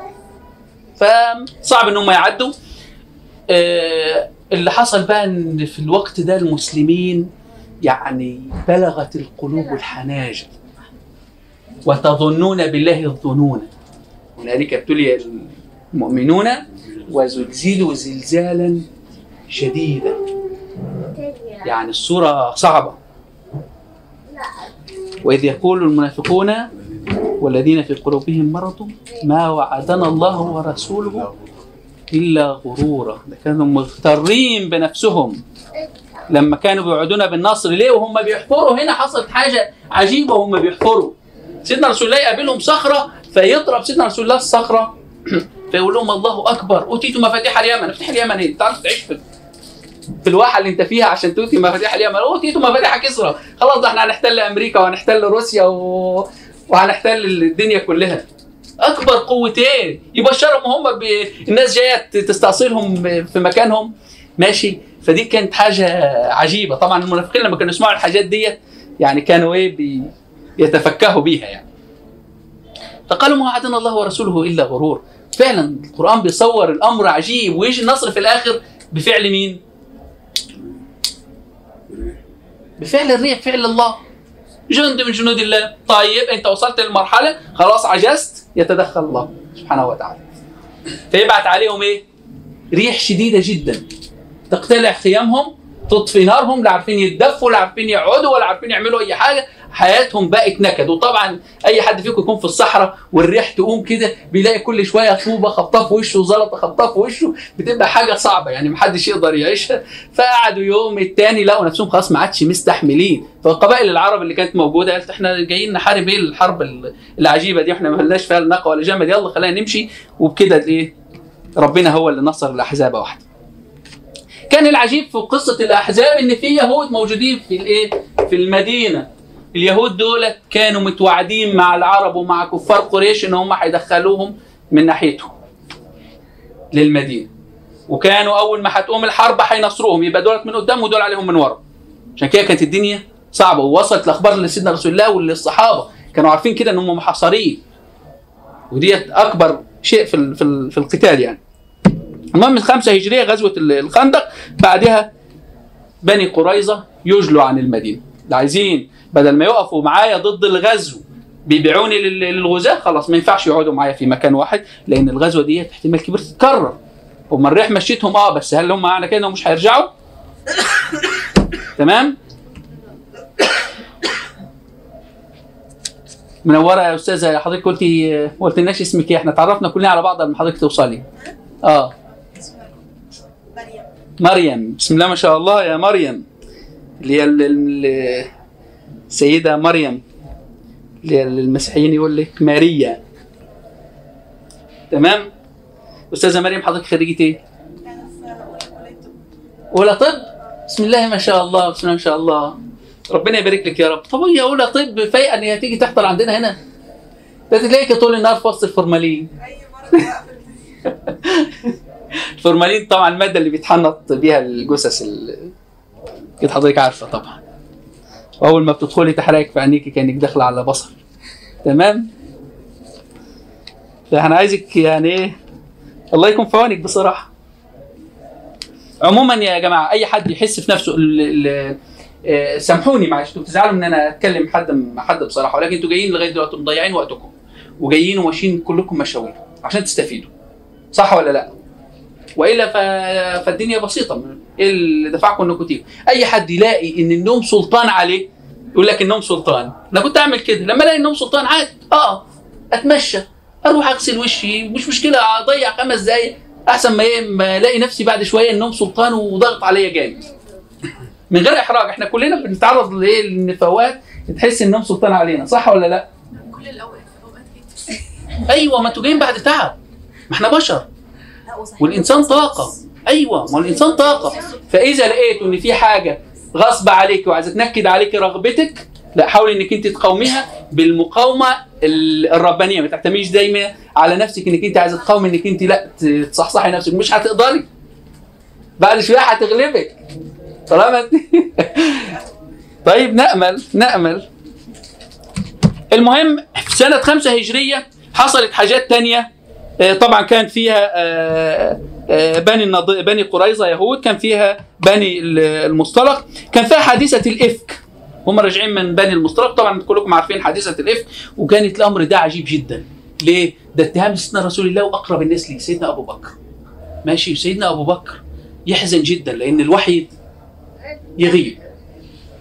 فصعب إن هم يعدوا. آه، اللي حصل بقى إن في الوقت ده المسلمين يعني بلغت القلوب الحناجر. وتظنون بالله الظنون. هنالك ابتلي المؤمنون وزلزلوا زلزالا شديدا. يعني الصورة صعبة. وإذ يقول المنافقون والذين في قلوبهم مرض ما وعدنا الله ورسوله إلا غرورا. ده كانوا مغترين بنفسهم. لما كانوا بيوعدونا بالنصر ليه وهم بيحفروا؟ هنا حصلت حاجة عجيبة وهم بيحفروا. سيدنا رسول الله يقابلهم صخرة فيضرب سيدنا رسول الله الصخرة. <clears throat> فيقول لهم الله أكبر. أوتيتوا مفاتيح اليمن. مفاتيح اليمن إيه؟ أنت عارف تعيش في في الواحة اللي أنت فيها عشان تؤتي مفاتيح اليمن. أوتيتوا مفاتيح كسرى خلاص ده إحنا هنحتل أمريكا وهنحتل روسيا و... وهنحتل الدنيا كلها. أكبر قوتين. يبشرهم هم ب... الناس جاية تستأصلهم في مكانهم. ماشي؟ فدي كانت حاجة عجيبة. طبعا المنافقين لما كانوا يسمعوا الحاجات ديت يعني كانوا إيه بي... يتفكهوا بيها يعني. فقالوا ما وعدنا الله ورسوله إلا غرور. فعلا القرآن بيصور الأمر عجيب ويجي النصر في الآخر بفعل مين؟ بفعل الريح فعل الله. جند من جنود الله. طيب أنت وصلت للمرحلة. خلاص عجزت. يتدخل الله سبحانه وتعالى. فيبعت عليهم إيه؟ ريح شديدة جدا. تقتلع خيامهم. تطفي نارهم لا عارفين يتدفوا لا عارفين يقعدوا ولا عارفين يعملوا أي حاجة. حياتهم بقت نكد. وطبعا أي حد فيكم يكون في الصحراء والريح تقوم كده بيلاقي كل شوية طوبه خبطه في وشه وزلطة خبطه في وشه بتبقى حاجة صعبة يعني محدش يقدر يعيشها. فقعدوا يوم التاني لقوا نفسهم خلاص ما عادش مستحملين. فالقبائل العرب اللي كانت موجودة قالت إحنا جايين نحارب إيه الحرب العجيبة دي؟ إحنا ما لناش فيها ناقه ولا جمل يلا خلينا نمشي. وبكده إيه ربنا هو اللي نصر الأحزاب واحدة. كان العجيب في قصة الأحزاب إن في يهود موجودين في الإيه؟ في المدينة. اليهود دول كانوا متوعدين مع العرب ومع كفار قريش إن هم هيدخلوهم من ناحيتهم للمدينة. وكانوا أول ما هتقوم الحرب هينصروهم يبقى دولت من قدام ودول عليهم من ورا. عشان كده كانت الدنيا صعبة. ووصلت الاخبار لسيدنا رسول الله وللصحابة. كانوا عارفين كده إن هم محاصرين. وديت أكبر شيء في في القتال يعني. المهم الخمسه هجرية غزوة ال- الخندق. بعدها بني قريظة يجلوا عن المدينة. ده عايزين بدل ما يقفوا معايا ضد الغزو بيبيعوني لل- للغزاة خلاص ما ينفعش يقعدوا معايا في مكان واحد لأن الغزوة دي احتمال كبير تتكرر. هم الريح مشيتهم آه بس هل هم معنى كده انهم مش هيرجعوا؟ <coughs> تمام؟ منوره يا أستاذة حضرتك قلتي ما قلتلناش اسمك إيه؟ إحنا اتعرفنا كلنا على بعض لما حضرتك توصلي. آه. مريم. بسم الله ما شاء الله يا مريم. اللي هي ال- ال- السيدة مريم. اللي المسيحيين يقول لك ماريا. تمام؟ أستاذة مريم حضرتك خريجة إيه؟ أولى طب. بسم الله ما شاء الله بسم الله ما شاء الله. ربنا يبارك لك يا رب. طب هي أولى طب فايقة إن هي تيجي تحضر عندنا هنا؟ ده تلاقيك طول النهار في وسط الفورمالين. مرة بقى في <laughs> الفورمالين طبعا المادة اللي بيتحنط بيها الجثث ال- أكيد حضرتك عارفة طبعا. وأول ما بتدخلي تحرقك في عينيكي كأنك داخلة على بصل تمام؟ فاحنا عايزك يعني إيه الله يكون في عونك بصراحة. عموما يا جماعة أي حد يحس في نفسه آه، سامحوني معلش أنتوا بتزعلوا إن أنا أتكلم حد مع حد بصراحة ولكن أنتوا جايين لغاية دلوقتي مضيعين وقتكم وجايين وماشيين كلكم مشاوير عشان تستفيدوا. صح ولا لا؟ وإلا. فالدنيا بسيطة. إيه اللي دفعكم إنكم تيجوا؟ أي حد يلاقي إن النوم سلطان عليه يقول لك النوم سلطان. أنا كنت أعمل كده. لما ألاقي النوم سلطان عادي آه أتمشى أروح أغسل وشي مش مشكلة أضيع خمس دقايق. أحسن ما إيه ما ألاقي نفسي بعد شوية النوم سلطان وضغط عليا جامد. من غير إحراج. إحنا كلنا بنتعرض لإيه؟ للنفوات. تحس النوم سلطان علينا. صح ولا لا؟ كل الأوقات أيوه ما أنتوا جايين بعد تعب. ما إحنا بشر. والإنسان طاقة. أيوه ما الإنسان طاقة. فإذا لقيتوا إن في حاجة غصب عليك وعايزة تنكد عليك رغبتك لا حاول إنك أنت تقاوميها بالمقاومة ال- الربانية. ما تعتمديش دايما على نفسك إنك أنت عايزة تقاومي إنك أنت لا تصحصحي نفسك. مش هتقدري. بعد شوية هتغلبك. طالما أنت <laughs> طيب نأمل نأمل. المهم في سنة خمسة هجرية حصلت حاجات تانية. طبعا كان فيها آه، آه، بني النض... بني قريظة يهود كان فيها بني ال- المصطلق. كان فيها حادثة الإفك. هم راجعين من بني المصطلق. طبعا كلكم عارفين حادثة الإفك وكانت الأمر ده عجيب جدا. ليه؟ ده اتهام سيدنا رسول الله وأقرب الناس ليه سيدنا أبو بكر. ماشي؟ سيدنا أبو بكر يحزن جدا لأن الوحي يغيب.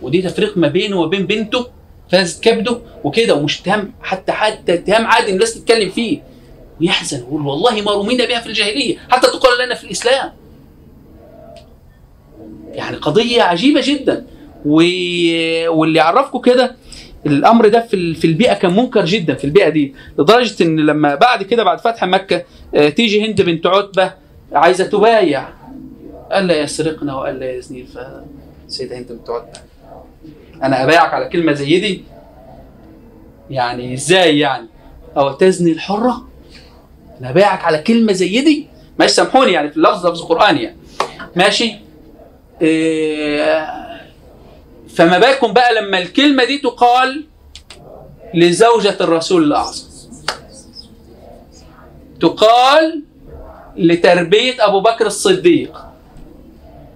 ودي تفريق ما بينه وبين بنته فاز كبده وكده ومش اتهام حتى حتى اتهام عادي الناس تتكلم فيه. ويحزن ويقول والله ما رمينا بها في الجاهلية حتى تقال لنا في الإسلام. يعني قضية عجيبة جدا. و... واللي يعرفكم كده الأمر ده في في البيئة كان منكر جدا في البيئة دي لدرجة إن لما بعد كده بعد فتح مكة آه، تيجي هند بنت عتبة عايزة تبايع. قال لا يسرقنا وقال لا يزنين فسيدة هند بنت عتبة. أنا ابايعك على كلمة زي دي. يعني إزاي يعني؟ أو تزني الحرة؟ أنا ابايعك على كلمة زي دي؟ ماشي سامحوني يعني في اللفظ لفظ قرآني يعني. ماشي. إيه فما بالكم بقى لما الكلمة دي تقال لزوجة الرسول الأعظم تقال لتربية أبو بكر الصديق.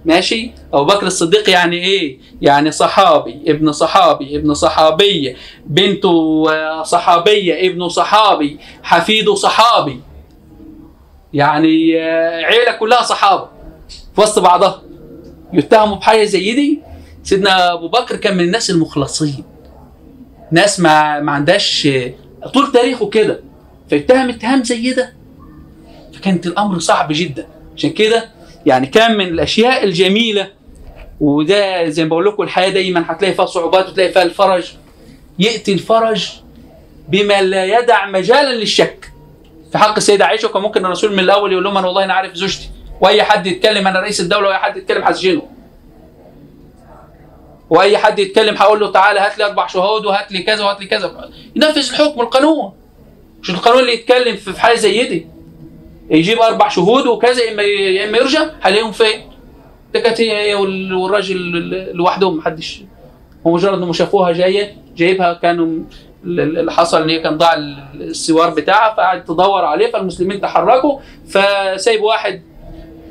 ماشي؟ أبو بكر الصديق يعني إيه؟ يعني صحابي ابن صحابي ابن صحابية بنته آه، صحابية ابن صحابي حفيده صحابي. يعني آه، عيلة كلها صحابة في وسط بعضها. يتهموا بحاجة زي دي. سيدنا أبو بكر كان من الناس المخلصين. ناس ما ما عندهاش طول تاريخه كده. فيتهم اتهام زي ده. فكانت الأمر صعب جدا. عشان كده يعني كان من الأشياء الجميلة. وده زي ما بقول لكم الحياة دايما هتلاقي فيها صعوبات وتلاقي فيها الفرج. يأتي الفرج بما لا يدع مجالا للشك. في حق السيدة عائشة كان ممكن الرسول من الأول يقول لهم أنا والله أنا عارف زوجتي. وأي حد يتكلم أنا رئيس الدولة وأي حد يتكلم هسجنه. وأي حد يتكلم هقول له تعالى هات لي أربع شهود وهات لي كذا وهات لي كذا. ينفذ الحكم القانون. مش القانون اللي يتكلم في حاجة زي دي. يجيب أربع شهود وكذا يا إما يا إما يرجع هلاقيهم فين؟ ده كانت هي هي وال- والراجل ال- لوحدهم محدش. هو مجرد إنهم شافوها جاية جايبها كانوا اللي حصل إن هي كان ضاع ال- السوار بتاعها فقعدت تدور عليه فالمسلمين تحركوا فسايب واحد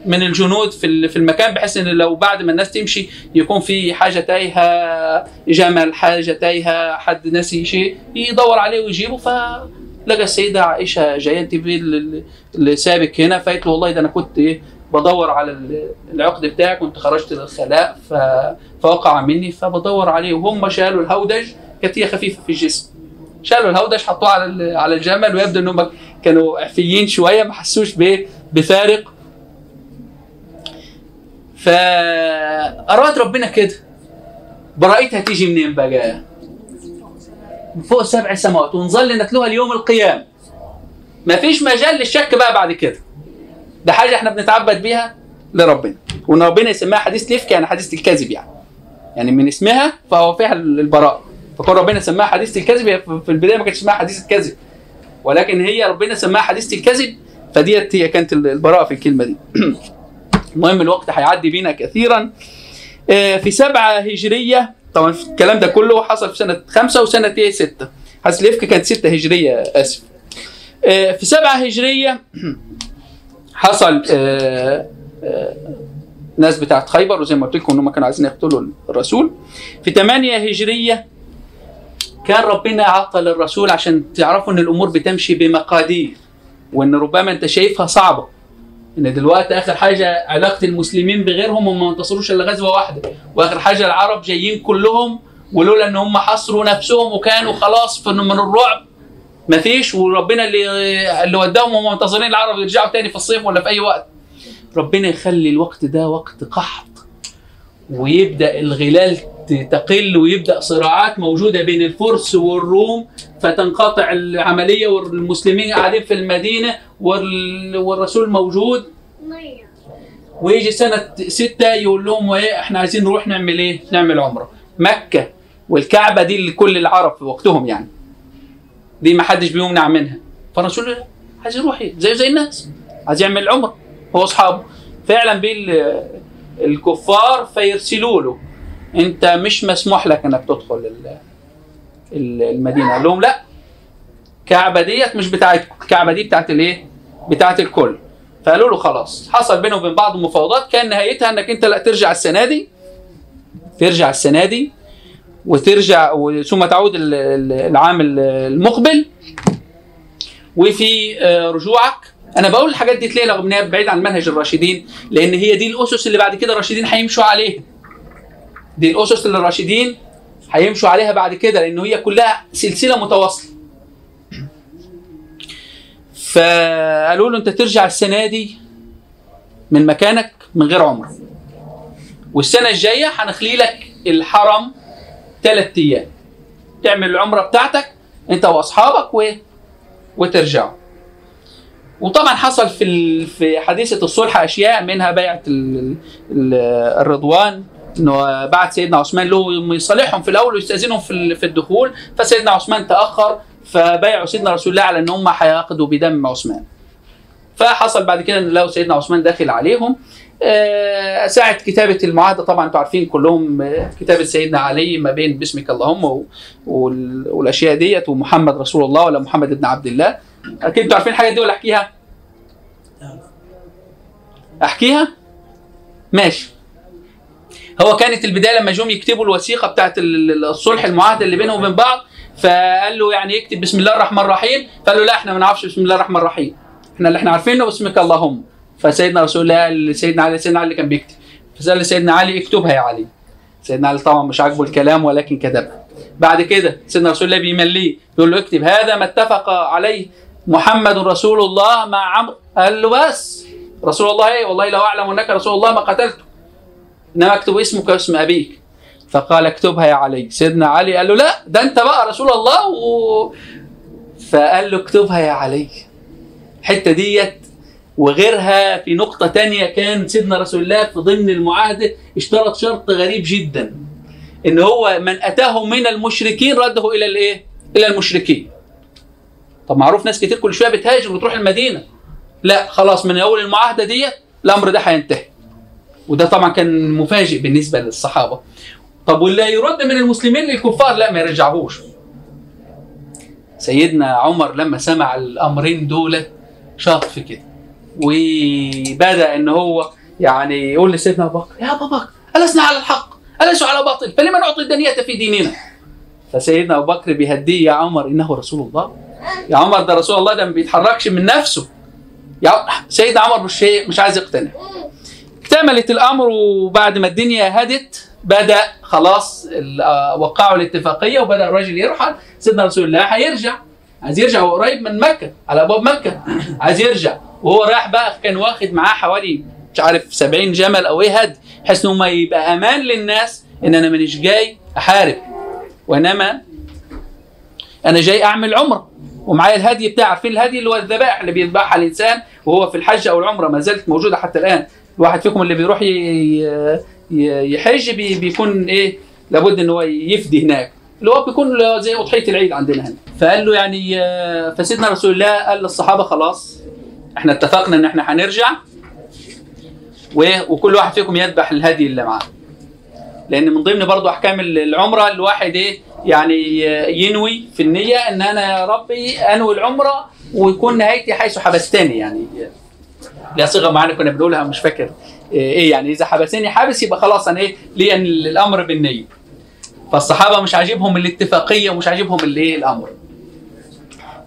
من الجنود في في المكان بحيث إن لو بعد ما الناس تمشي يكون في حاجة تايهة جمل حاجة تايهة حد ناسي شيء يدور عليه ويجيبه فلقى السيدة عائشة جاية انت في ال- اللي سابك هنا فقالت له والله ده أنا كنت إيه بدور على ال- العقد بتاعك كنت خرجت للخلاء ف... فوقع مني فبدور عليه وهم شالوا الهودج كانت هي خفيفة في الجسم. شالوا الهودج حطوه على على الجمل ويبدو إنهم كانوا عفيين شوية ما حسوش بفارق. فأراد ربنا كده. براءتها تيجي منين بقى؟ من فوق سبع سماوات ونظل نتلوها ليوم القيامة. ما فيش مجال للشك بقى بعد كده. ده حاجة إحنا بنتعبد بيها لربنا. وإن ربنا يسميها حديث الافك يعني حديث الكذب يعني. يعني من اسمها فهو فيها البراءة. فكون ربنا سماها حديث الكذب. في البداية ما كانتش اسمها حديث الكذب. ولكن هي ربنا سماها حديث الكذب. فديت هي كانت البراءة في الكلمة دي. <clears throat> المهم الوقت هيعدي بينا كثيرا. آه، في سبعة هجرية. طبعا الكلام ده كله حصل في سنة خمسة وسنة إيه ستة. حدث الإفك كانت ستة هجرية آسف. آه، في سبعة هجرية <clears throat> حصل آه، ناس بتاعت خيبر وزي ما قلت لكم انهم كانوا عايزين يقتلوا الرسول. في ثمانية هجرية كان ربنا عطى للرسول عشان تعرفوا إن الأمور بتمشي بمقادير وإن ربما أنت شايفها صعبة. إن دلوقتي آخر حاجة علاقة المسلمين بغيرهم هم ما انتصروش إلا غزوة واحدة وآخر حاجة العرب جايين كلهم ولولا إن هم حصروا نفسهم وكانوا خلاص من الرعب مفيش وربنا اللي اللي وداهم هم منتظرين العرب يرجعوا تاني في الصيف ولا في أي وقت. ربنا يخلي الوقت ده وقت قحط. ويبدأ الغلال تقل ويبدأ صراعات موجودة بين الفرس والروم فتنقطع العملية والمسلمين قاعدين في المدينة وال- والرسول موجود ويجي سنة ستة يقول لهم إيه إحنا عايزين نروح نعمل إيه؟ نعمل عمرة. مكة والكعبة دي لكل العرب في وقتهم يعني. دي ما حدش بيمنع منها. فالرسول عايز يروح؟ زيه زي الناس. عايز يعمل عمرة هو أصحابه. فعلا بيه الكفار فيرسلوا له انت مش مسموح لك انك تدخل ال- ال- المدينة. قال لهم لا الكعبة ديت مش بتاعتكم، الكعبة دي بتاعت الايه؟ بتاعت الكل. فقالوا له خلاص حصل بينهم وبين بعض مفاوضات كان نهايتها انك انت لا ترجع السنة دي ترجع السنة دي وترجع ثم تعود ال- ال- العام ال- المقبل وفي آه، رجوعك أنا بقول الحاجات دي ليه رغم بعيد عن منهج الراشدين لأن هي دي الأسس اللي بعد كده الراشدين هيمشوا عليها. دي الأسس اللي الراشدين هيمشوا عليها بعد كده لأن هي كلها سلسلة متواصلة. فقالوا له أنت ترجع السنة دي من مكانك من غير عمره والسنة الجاية هنخلي لك الحرم ثلاث أيام. تعمل العمرة بتاعتك أنت وأصحابك و... وترجعوا. وطبعا حصل في. في حادثه الصلح أشياء منها بيعة ال... ال... الرضوان إنه بعت سيدنا عثمان له يصالحهم في الأول ويستأذنهم في في الدخول فسيدنا عثمان تأخر فبايعوا سيدنا رسول الله على إن هم هيعقدوا بدم عثمان فحصل بعد كده إن لو سيدنا عثمان داخل عليهم آه، ساعة كتابة المعاهدة طبعا أنتوا عارفين كلهم آه، كتابة سيدنا علي ما بين باسمك اللهم والأشياء ديت ومحمد رسول الله ولا محمد ابن عبد الله أكيد أنتوا عارفين الحاجات دي ولا أحكيها؟ أحكيها؟ ماشي. هو كانت البداية لما جم يكتبوا الوثيقة بتاعت ال- ال- الصلح المعاهده اللي بينهم وبين بعض فقال له يعني يكتب بسم الله الرحمن الرحيم فقال له لا إحنا ما نعرفش بسم الله الرحمن الرحيم. إحنا اللي إحنا عارفينه باسمك اللهم. فسيدنا رسول الله قال لسيدنا علي سيدنا علي كان بيكتب. فسأل سيدنا علي اكتبها يا علي. سيدنا علي طبعا مش عاجبه الكلام ولكن كتبها. بعد كده سيدنا رسول الله بيمليه يقول له اكتب هذا ما اتفق عليه محمد رسول الله مع عمرو. قال له بس. رسول الله إيه؟ والله لو أعلم أنك رسول الله ما قتلته. إنما اكتب اسمك واسم أبيك. فقال اكتبها يا علي. سيدنا علي قال له لا ده أنت بقى رسول الله و... فقال له اكتبها يا علي. الحتة ديت وغيرها في نقطة تانية كان سيدنا رسول الله في ضمن المعاهدة اشترط شرط غريب جدا. إن هو من أتاه من المشركين رده إلى الإيه؟ إلى المشركين. طب معروف ناس كتير كل شوية بتهاجر وتروح المدينة. لا خلاص من أول المعاهدة ديت الأمر ده هينتهي. وده طبعا كان مفاجئ بالنسبة للصحابة. طب واللي يرد من المسلمين للكفار لا ما يرجعوش. سيدنا عمر لما سمع الأمرين دول شاط في كده. وبدأ إن هو يعني يقول لسيدنا أبو بكر يا أبو بكر ألسنا على الحق أليسوا على باطل فلما نعطي الدنية في ديننا فسيدنا أبو بكر بيهديه يا عمر إنه رسول الله يا عمر ده رسول الله ده ما بيتحركش من نفسه. يا سيدنا عمر مش مش عايز يقتنع. اكتملت الأمر وبعد ما الدنيا هدت بدأ خلاص آه، وقعوا الاتفاقية وبدأ الراجل يرحل. سيدنا رسول الله هيرجع. عايز يرجع هو قريب من مكة على أبواب مكة. عايز يرجع. وهو رايح بقى كان واخد معاه حوالي مش عارف 70 جمل أو إيه هدي بحيث إنه ما يبقى أمان للناس إن أنا مانيش جاي أحارب. وإنما أنا جاي أعمل عمرة. ومعايا الهدي بتاعي. عارفين الهدي اللي هو الذبائح اللي بيذبحها الإنسان وهو في الحج أو العمرة ما زالت موجودة حتى الآن. الواحد فيكم اللي بيروح يحج بي- بيكون إيه لابد إن هو يفدي هناك. اللي هو بيكون زي أضحية العيد عندنا هنا. فقال له يعني آه، فسيدنا رسول الله قال للصحابة خلاص إحنا اتفقنا إن إحنا هنرجع وكل واحد فيكم يذبح الهدي اللي معاه. لأن من ضمن برضو أحكام العمرة الواحد إيه يعني ينوي في النية إن أنا يا ربي أنوي العمرة ويكون نهايتي حيث حبستني يعني. ليها صيغة معانا كنا بنقولها مش فاكر. إيه يعني؟ إذا حبسني حابس يبقى خلاص أنا إيه؟ لي الأمر بالنية. فالصحابة مش عاجبهم الاتفاقية ومش عاجبهم الايه الأمر.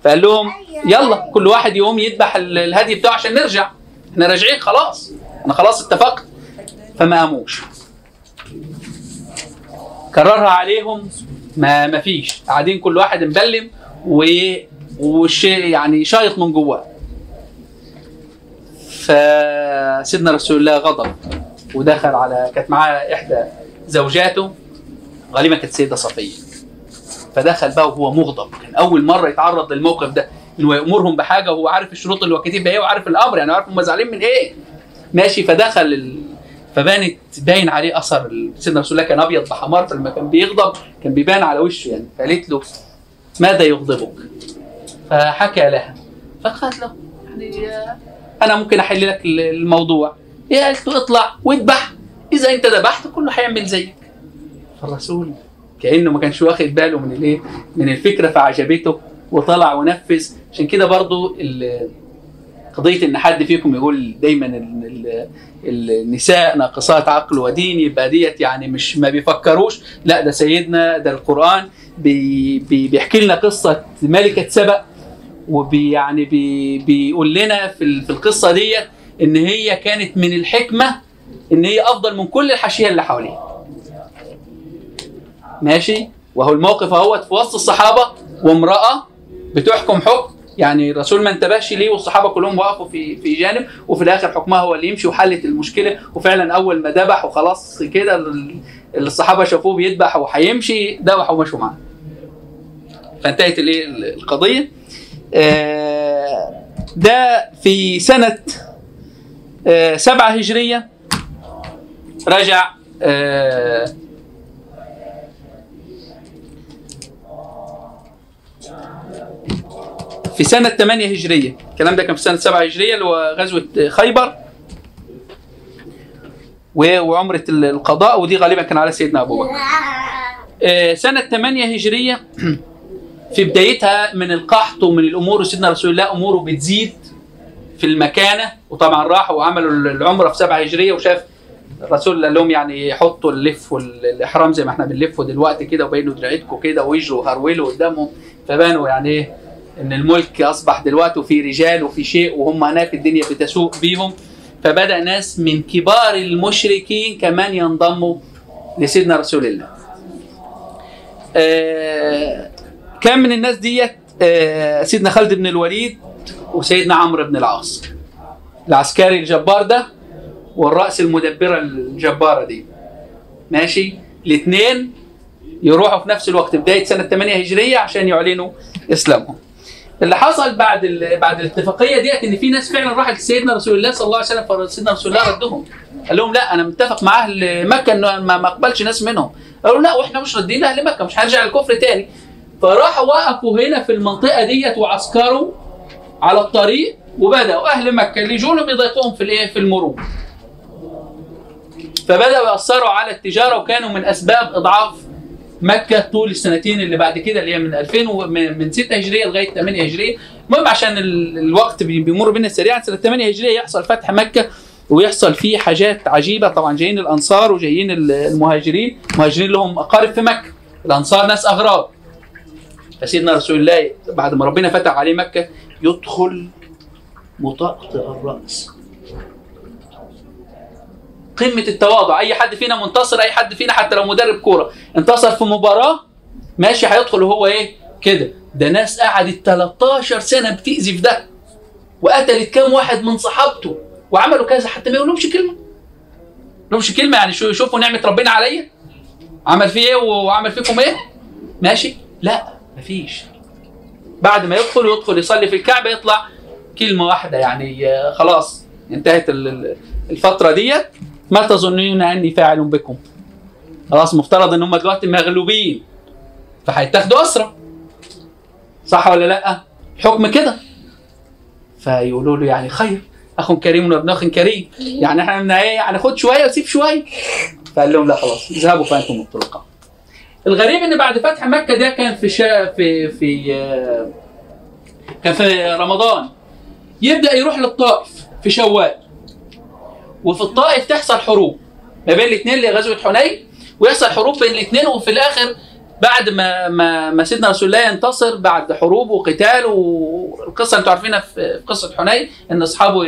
فقال لهم يلا كل واحد يقوم يذبح ال- الهدي بتاعه عشان نرجع. إحنا راجعين خلاص. أنا خلاص اتفقت فما قاموش. كررها عليهم. ما ما فيش. قاعدين كل واحد مبلم و والشيء يعني شايط من جواه. فسيدنا رسول الله غضب ودخل على كانت معاه إحدى زوجاته غالبا كانت السيده صفية. فدخل بقى وهو مغضب. كان أول مرة يتعرض للموقف ده إنه يأمرهم بحاجة وهو عارف الشروط اللي هو كاتبها إيه وعارف الأمر يعني عارف هم زعلانين من إيه. ماشي فدخل. فبانت باين عليه اثر سيدنا رسول الله كان ابيض بحمار فلما كان بيغضب كان بيبان على وشه يعني. فقالت له ماذا يغضبك؟ فحكى لها. فقالت له يعني أنا ممكن أحل لك ال- الموضوع. هي قالت له اطلع واذبح. إذا أنت ذبحت كله هيعمل زيك. فالرسول كأنه ما كانش واخد باله من الإيه؟ من الفكرة فعجبته وطلع ونفذ. عشان كده برضو قضية إن حد فيكم يقول دايما ال- ال- النساء ناقصات عقل ودين يبقى ديت يعني مش ما بيفكروش. لا ده سيدنا ده القرآن بي بي بيحكي لنا قصة ملكة سبأ وبي يعني بي بيقول لنا في في القصة ديت إن هي كانت من الحكمة إن هي أفضل من كل الحاشية اللي حواليها. ماشي؟ وهو الموقف أهوت في وسط الصحابة وامرأة بتحكم حكم يعني الرسول ما انتبهش ليه والصحابة كلهم وقفوا في في جانب وفي الآخر حكمها هو اللي يمشي وحلت المشكلة وفعلا أول ما ذبح وخلاص كده الصحابة شافوه بيذبح وهيمشي ذبحوا ومشوا معاه. فانتهت الايه القضية. آه، ده في سنة آه، سبعة هجرية. رجع في سنة 8 هجرية. الكلام ده كان في سنة 7 هجرية اللي هو غزوة خيبر وعمرة ال- القضاء ودي غالبا كان على سيدنا أبو بكر. آه، سنة 8 هجرية <clears throat> في بدايتها من القحط ومن الأمور وسيدنا رسول الله أموره بتزيد في المكانة وطبعا راحوا وعملوا العمرة في 7 هجرية وشاف الرسول قال لهم يعني يحطوا اللف والإحرام زي ما إحنا بنلفه دلوقتي كده وبينوا دراعتكم كده ويجروا وهرولوا قدامهم. فبانوا يعني إيه إن الملك أصبح دلوقتي وفي رجال وفي شيء وهم هناك الدنيا بتسوق بيهم فبدأ ناس من كبار المشركين كمان ينضموا لسيدنا رسول الله. آه كان من الناس ديت آه سيدنا خالد بن الوليد وسيدنا عمرو بن العاص. العسكري الجبار ده والرأس المدبرة الجبارة دي. ماشي؟ الاثنين يروحوا في نفس الوقت بداية سنة 8 هجرية عشان يعلنوا إسلامهم. اللي حصل بعد ال... بعد الاتفاقية ديت إن في ناس فعلا راحت لسيدنا رسول الله صلى الله عليه وسلم فسيدنا رسول الله ردهم. قال لهم لا أنا متفق مع أهل مكة إنه ما أقبلش ناس منهم. قالوا لا وإحنا مش راضيين لأهل مكة مش هنرجع للكفر تاني. فراحوا وقفوا هنا في المنطقة ديت وعسكروا على الطريق وبدأوا. أهل مكة اللي يجوا لهم يضايقوهم في الإيه؟ في المرور. فبدأوا يأثروا على التجارة وكانوا من أسباب إضعاف مكة طول السنتين اللي بعد كده اللي هي من 2000 و- من من 6 هجرية لغاية 8 هجرية. المهم عشان ال- الوقت بي- بيمر بينا سريعا سنة 8 هجرية يحصل فتح مكة ويحصل فيه حاجات عجيبة. طبعا جايين الأنصار وجايين ال- المهاجرين المهاجرين لهم أقارب في مكة. الأنصار ناس أغراب. فسيدنا رسول الله بعد ما ربنا فتح عليه مكة يدخل مطأطئ الرأس. قمة التواضع. أي حد فينا منتصر أي حد فينا حتى لو مدرب كورة انتصر في مباراة ماشي هيدخل وهو إيه؟ كده. ده ناس قعدت 13 سنة بتأذي في ده. وقتلت كام واحد من صحابته. وعملوا كذا حتى ما يقولهمش كلمة. لهمش كلمة يعني شو شوفوا نعمة ربنا عليا. عمل فيه إيه وعمل فيكم إيه؟ ماشي. لا مفيش. بعد ما يدخل ويدخل يصلي في الكعبة يطلع كلمة واحدة يعني خلاص انتهت ال- ال- الفترة ديت. ما تظنون أني فاعل بكم. خلاص مفترض إن هم دلوقتي مغلوبين. فهيتاخدوا اسرى صح ولا لأ؟ الحكم كده. فيقولوا له يعني خير. أخ كريم وابن أخ كريم. يعني إحنا إيه؟ يعني خد شوية وسيب شوية. فقال لهم لا خلاص اذهبوا فأنتم الطلقاء الغريب إن بعد فتح مكة ده كان في شا في في كان في رمضان. يبدأ يروح للطائف في شوال. وفي الطائف تحصل حروب ما بين الاثنين لغزوة حنين ويحصل حروب بين الاثنين وفي الآخر بعد ما ما ما سيدنا رسول الله ينتصر بعد حروب وقتال والقصة أنتوا عارفينها في قصة حنين إن أصحابه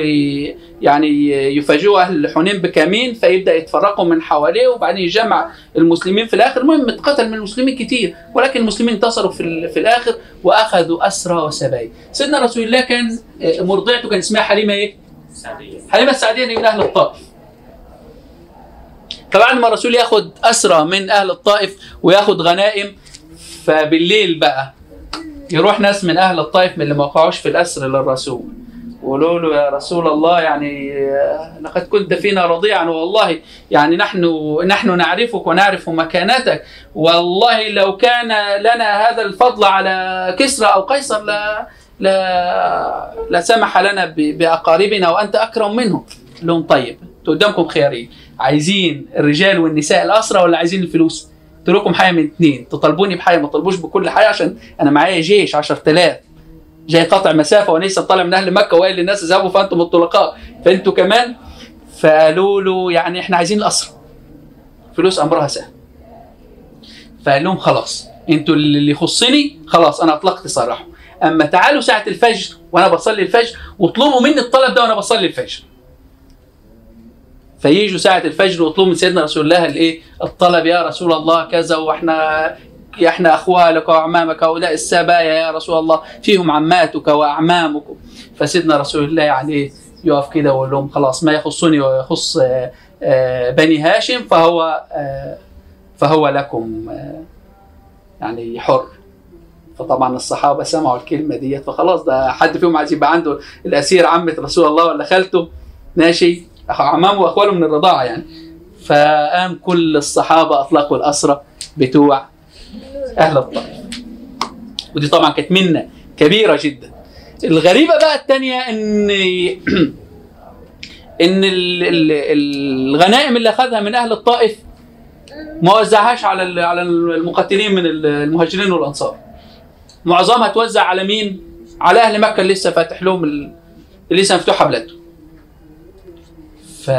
يعني يفاجئوا أهل حنين بكمين فيبدأ يتفرقوا من حواليه وبعدين يجمع المسلمين في الآخر المهم اتقتل من المسلمين كتير ولكن المسلمين انتصروا في في الآخر وأخذوا أسرى وسبايا سيدنا رسول الله كان آه، مرضعته كان اسمها حليمة إيه؟ حليمه السعديه دي من أهل الطائف. فبعد ما الرسول ياخد أسرى من أهل الطائف وياخد غنائم فبالليل بقى يروح ناس من أهل الطائف من اللي ما وقعوش في الأسر للرسول. وقولوا له يا رسول الله يعني لقد كنت فينا رضيعا والله يعني نحن نحن نعرفك ونعرف مكانتك. والله لو كان لنا هذا الفضل على كسرى أو قيصر لا لا لا سمح لنا بأقاربنا وأنت أكرم منهم. لهم طيب. أنتوا قدامكم خيارين. عايزين الرجال والنساء الاسرى ولا عايزين الفلوس؟ قلت لكم حاجة من اثنين تطالبوني بحاجه ما تطالبوش بكل حاجة عشان أنا معايا جيش 10000 جاي قاطع مسافة وليس طالع من أهل مكة وقال للناس اذهبوا فأنتم الطلقاء. فأنتوا كمان؟ فقالوا له يعني إحنا عايزين الاسرى فلوس أمرها سهل. فقال لهم خلاص. أنتوا اللي يخصني خلاص أنا أطلقت سراحه أما تعالوا ساعة الفجر وأنا بصلي الفجر واطلبوا مني الطلب ده وأنا بصلي الفجر فييجوا ساعة الفجر ويطلبوا من سيدنا رسول الله الإيه؟ الطلب يا رسول الله كذا وإحنا إحنا أخوالك وأعمامك هؤلاء السبايا يا رسول الله فيهم عماتك وأعمامك فسيدنا رسول الله إيه؟ يقف كده ويقول لهم خلاص ما يخصني ويخص آه، آه، بني هاشم فهو آه، فهو لكم يعني حر فطبعا الصحابة سمعوا الكلمة ديت فخلاص ده حد فيهم عايز يبقى عنده الأسير عمه رسول الله ولا خالته. ماشي؟ عمامه واخواله من الرضاعة يعني. فقام كل الصحابة أطلقوا الاسرى بتوع أهل الطائف. ودي طبعا كانت منة كبيرة جدا. الغريبة بقى الثانية إن <clears throat> إن ال- ال- الغنائم اللي أخذها من أهل الطائف ما وزعهاش على على المقاتلين من المهاجرين والأنصار. معظمها توزع على مين؟ على أهل مكة اللي لسه فاتح لهم ال- اللي لسه مفتوحة بلادهم. ف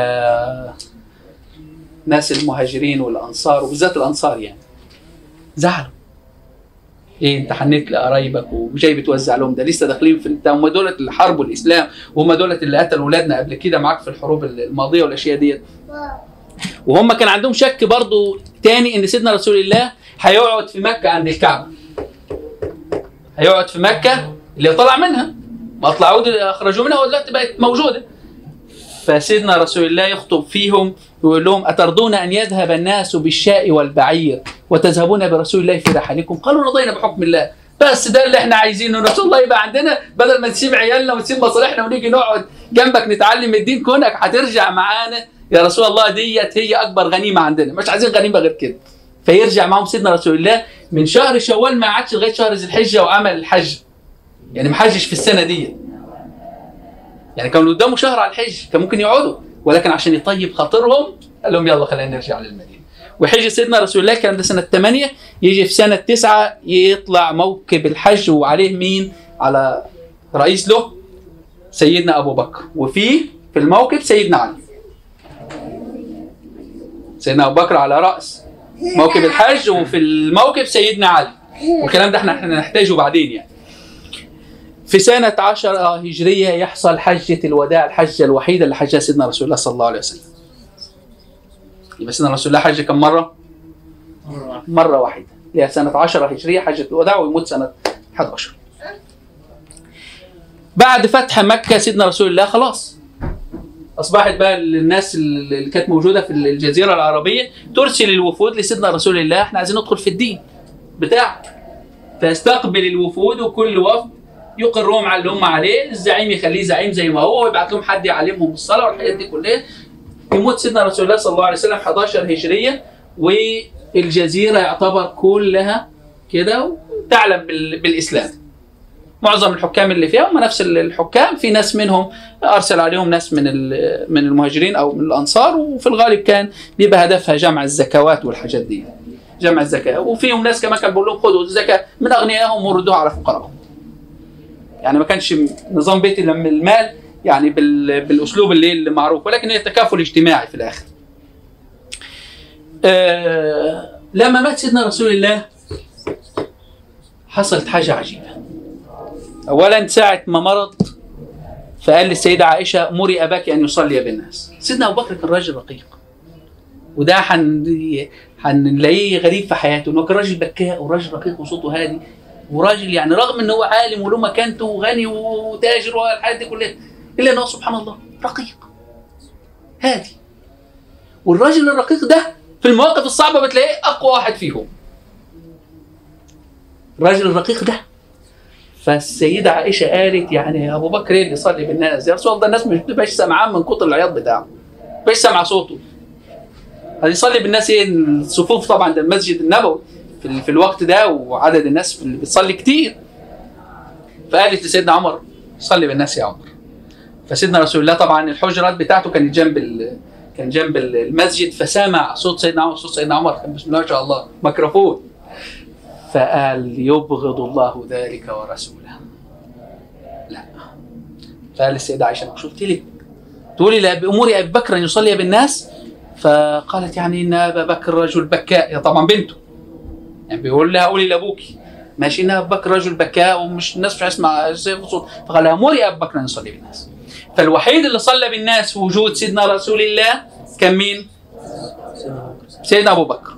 ناس المهاجرين والأنصار وبالذات الأنصار يعني. زعلوا. إيه أنت حنيت لقرايبك وجاي بتوزع لهم ده. لسه داخلين في انت هم دولت اللي حاربوا الاسلام وهم دولت اللي قتلوا اولادنا قبل كده معاك في الحروب الماضية والأشياء ديت. وهم كان عندهم شك برضو تاني إن سيدنا رسول الله هيقعد في مكة عند الكعبة. هيقعد في مكة اللي طلع منها. ما طلعوا دي اخرجوا منها ودلوقتي بقت موجودة. فسيدنا رسول الله يخطب فيهم ويقول لهم أترضون أن يذهب الناس بالشاء والبعير وتذهبون برسول الله في رحلكم؟ قالوا رضينا بحكم الله. بس ده اللي إحنا عايزينه. رسول الله يبقى عندنا بدل ما نسيب عيالنا ونسيب مصالحنا ونيجي نقعد جنبك نتعلم الدين كونك هترجع معانا. يا رسول الله ديت هي أكبر غنيمة عندنا. مش عايزين غنيمة غير كده. فيرجع معهم سيدنا رسول الله من شهر شوال ما عادش لغاية شهر ذي الحجة وعمل الحج. يعني ما حجش في السنة دي. يعني كانوا قدامه شهر على الحج كان ممكن يقعدوا ولكن عشان يطيب خاطرهم قال لهم يلا خلينا نرجع للمدينة. وحج سيدنا رسول الله كان ده سنة 8 يجي في سنة 9 يطلع موكب الحج وعليه مين؟ على رئيس له سيدنا أبو بكر. وفيه في الموكب سيدنا علي. سيدنا أبو بكر على رأس. موكب الحج وفي الموكب سيدنا علي. والكلام ده إحنا إحنا نحتاجه بعدين يعني. في سنة عشرة هجرية يحصل حجة الوداع الحجة الوحيدة اللي حجها سيدنا رسول الله صلى الله عليه وسلم. يبقى سيدنا رسول الله حج كم مرة؟ مرة واحدة. هي سنة عشرة هجرية حجة الوداع ويموت سنة 11 بعد فتح مكة سيدنا رسول الله خلاص. أصبحت بقى الناس اللي كانت موجودة في الجزيرة العربية ترسل الوفود لسيدنا رسول الله إحنا عايزين ندخل في الدين بتاعك. فيستقبل الوفود وكل وفد يقرهم على اللي هم عليه الزعيم يخليه زعيم زي ما هو ويبعت لهم حد يعلمهم الصلاة والحاجات دي كلها. يموت سيدنا رسول الله صلى الله عليه وسلم 11 هجرية والجزيرة يعتبر كلها كده تعلم بال- بالإسلام. معظم الحكام اللي فيها هم نفس الحكام. في ناس منهم أرسل عليهم ناس من من المهاجرين أو من الأنصار وفي الغالب كان بيبقى هدفها جمع الزكوات والحاجات دي. جمع الزكاة. وفيهم ناس كمان كان بيقول لهم خذوا الزكاة من أغنيائهم وردوها على فقراءهم. يعني ما كانش نظام بيتي لما المال يعني بال... بالأسلوب اللي اللي معروف. ولكن هي تكافل اجتماعي في الآخر. آه... لما مات سيدنا رسول الله حصلت حاجة عجيبة. اولا ساعة ما مرض فقال للسيدة عائشة مري أباك أن يصلي بالناس. سيدنا أبو بكر كان راجل رقيق. وده. هنلاقيه غريب في حياته انه كان راجل بكاء وراجل رقيق وصوته هادي وراجل يعني رغم إن هو عالم وله مكانته وغني وتاجر والحاجات دي كلها إلا إن هو سبحان الله رقيق هادي والراجل الرقيق ده في المواقف الصعبة بتلاقيه أقوى واحد فيهم الراجل الرقيق ده فالسيدة عائشة قالت يعني يا أبو بكر إيه اللي يصلي بالناس؟ يا رسول الله الناس مش بتبقاش سامعان من كتر العياط بتاعه. مش سامعة صوته. هيصلي بالناس إيه الصفوف طبعا ده المسجد النبوي في, في الوقت ده وعدد الناس اللي بتصلي كتير فقالت لسيدنا عمر صلي بالناس يا عمر فسيدنا رسول الله طبعا الحجرات بتاعته كانت جنب كان جنب ال- المسجد فسمع صوت سيدنا عمر صوت سيدنا عمر كان بسم الله ما شاء الله ميكروفون فقال يبغض الله ذلك ورسوله. فقال السيدة عائشة مش قلت لك تقولي لا بامور أبي بكر أن يصلي بالناس فقالت يعني إن أبا بكر رجل بكاء. يا طبعا بنته. يعني بيقول لها قولي لابوكي ماشي إن ابو بكر رجل بكاء ومش الناس مش هتسمع صوت فقال لها مري ابو بكر أن يصلي بالناس فالوحيد اللي صلى بالناس في وجود سيدنا رسول الله كان مين؟ سيدنا أبو بكر.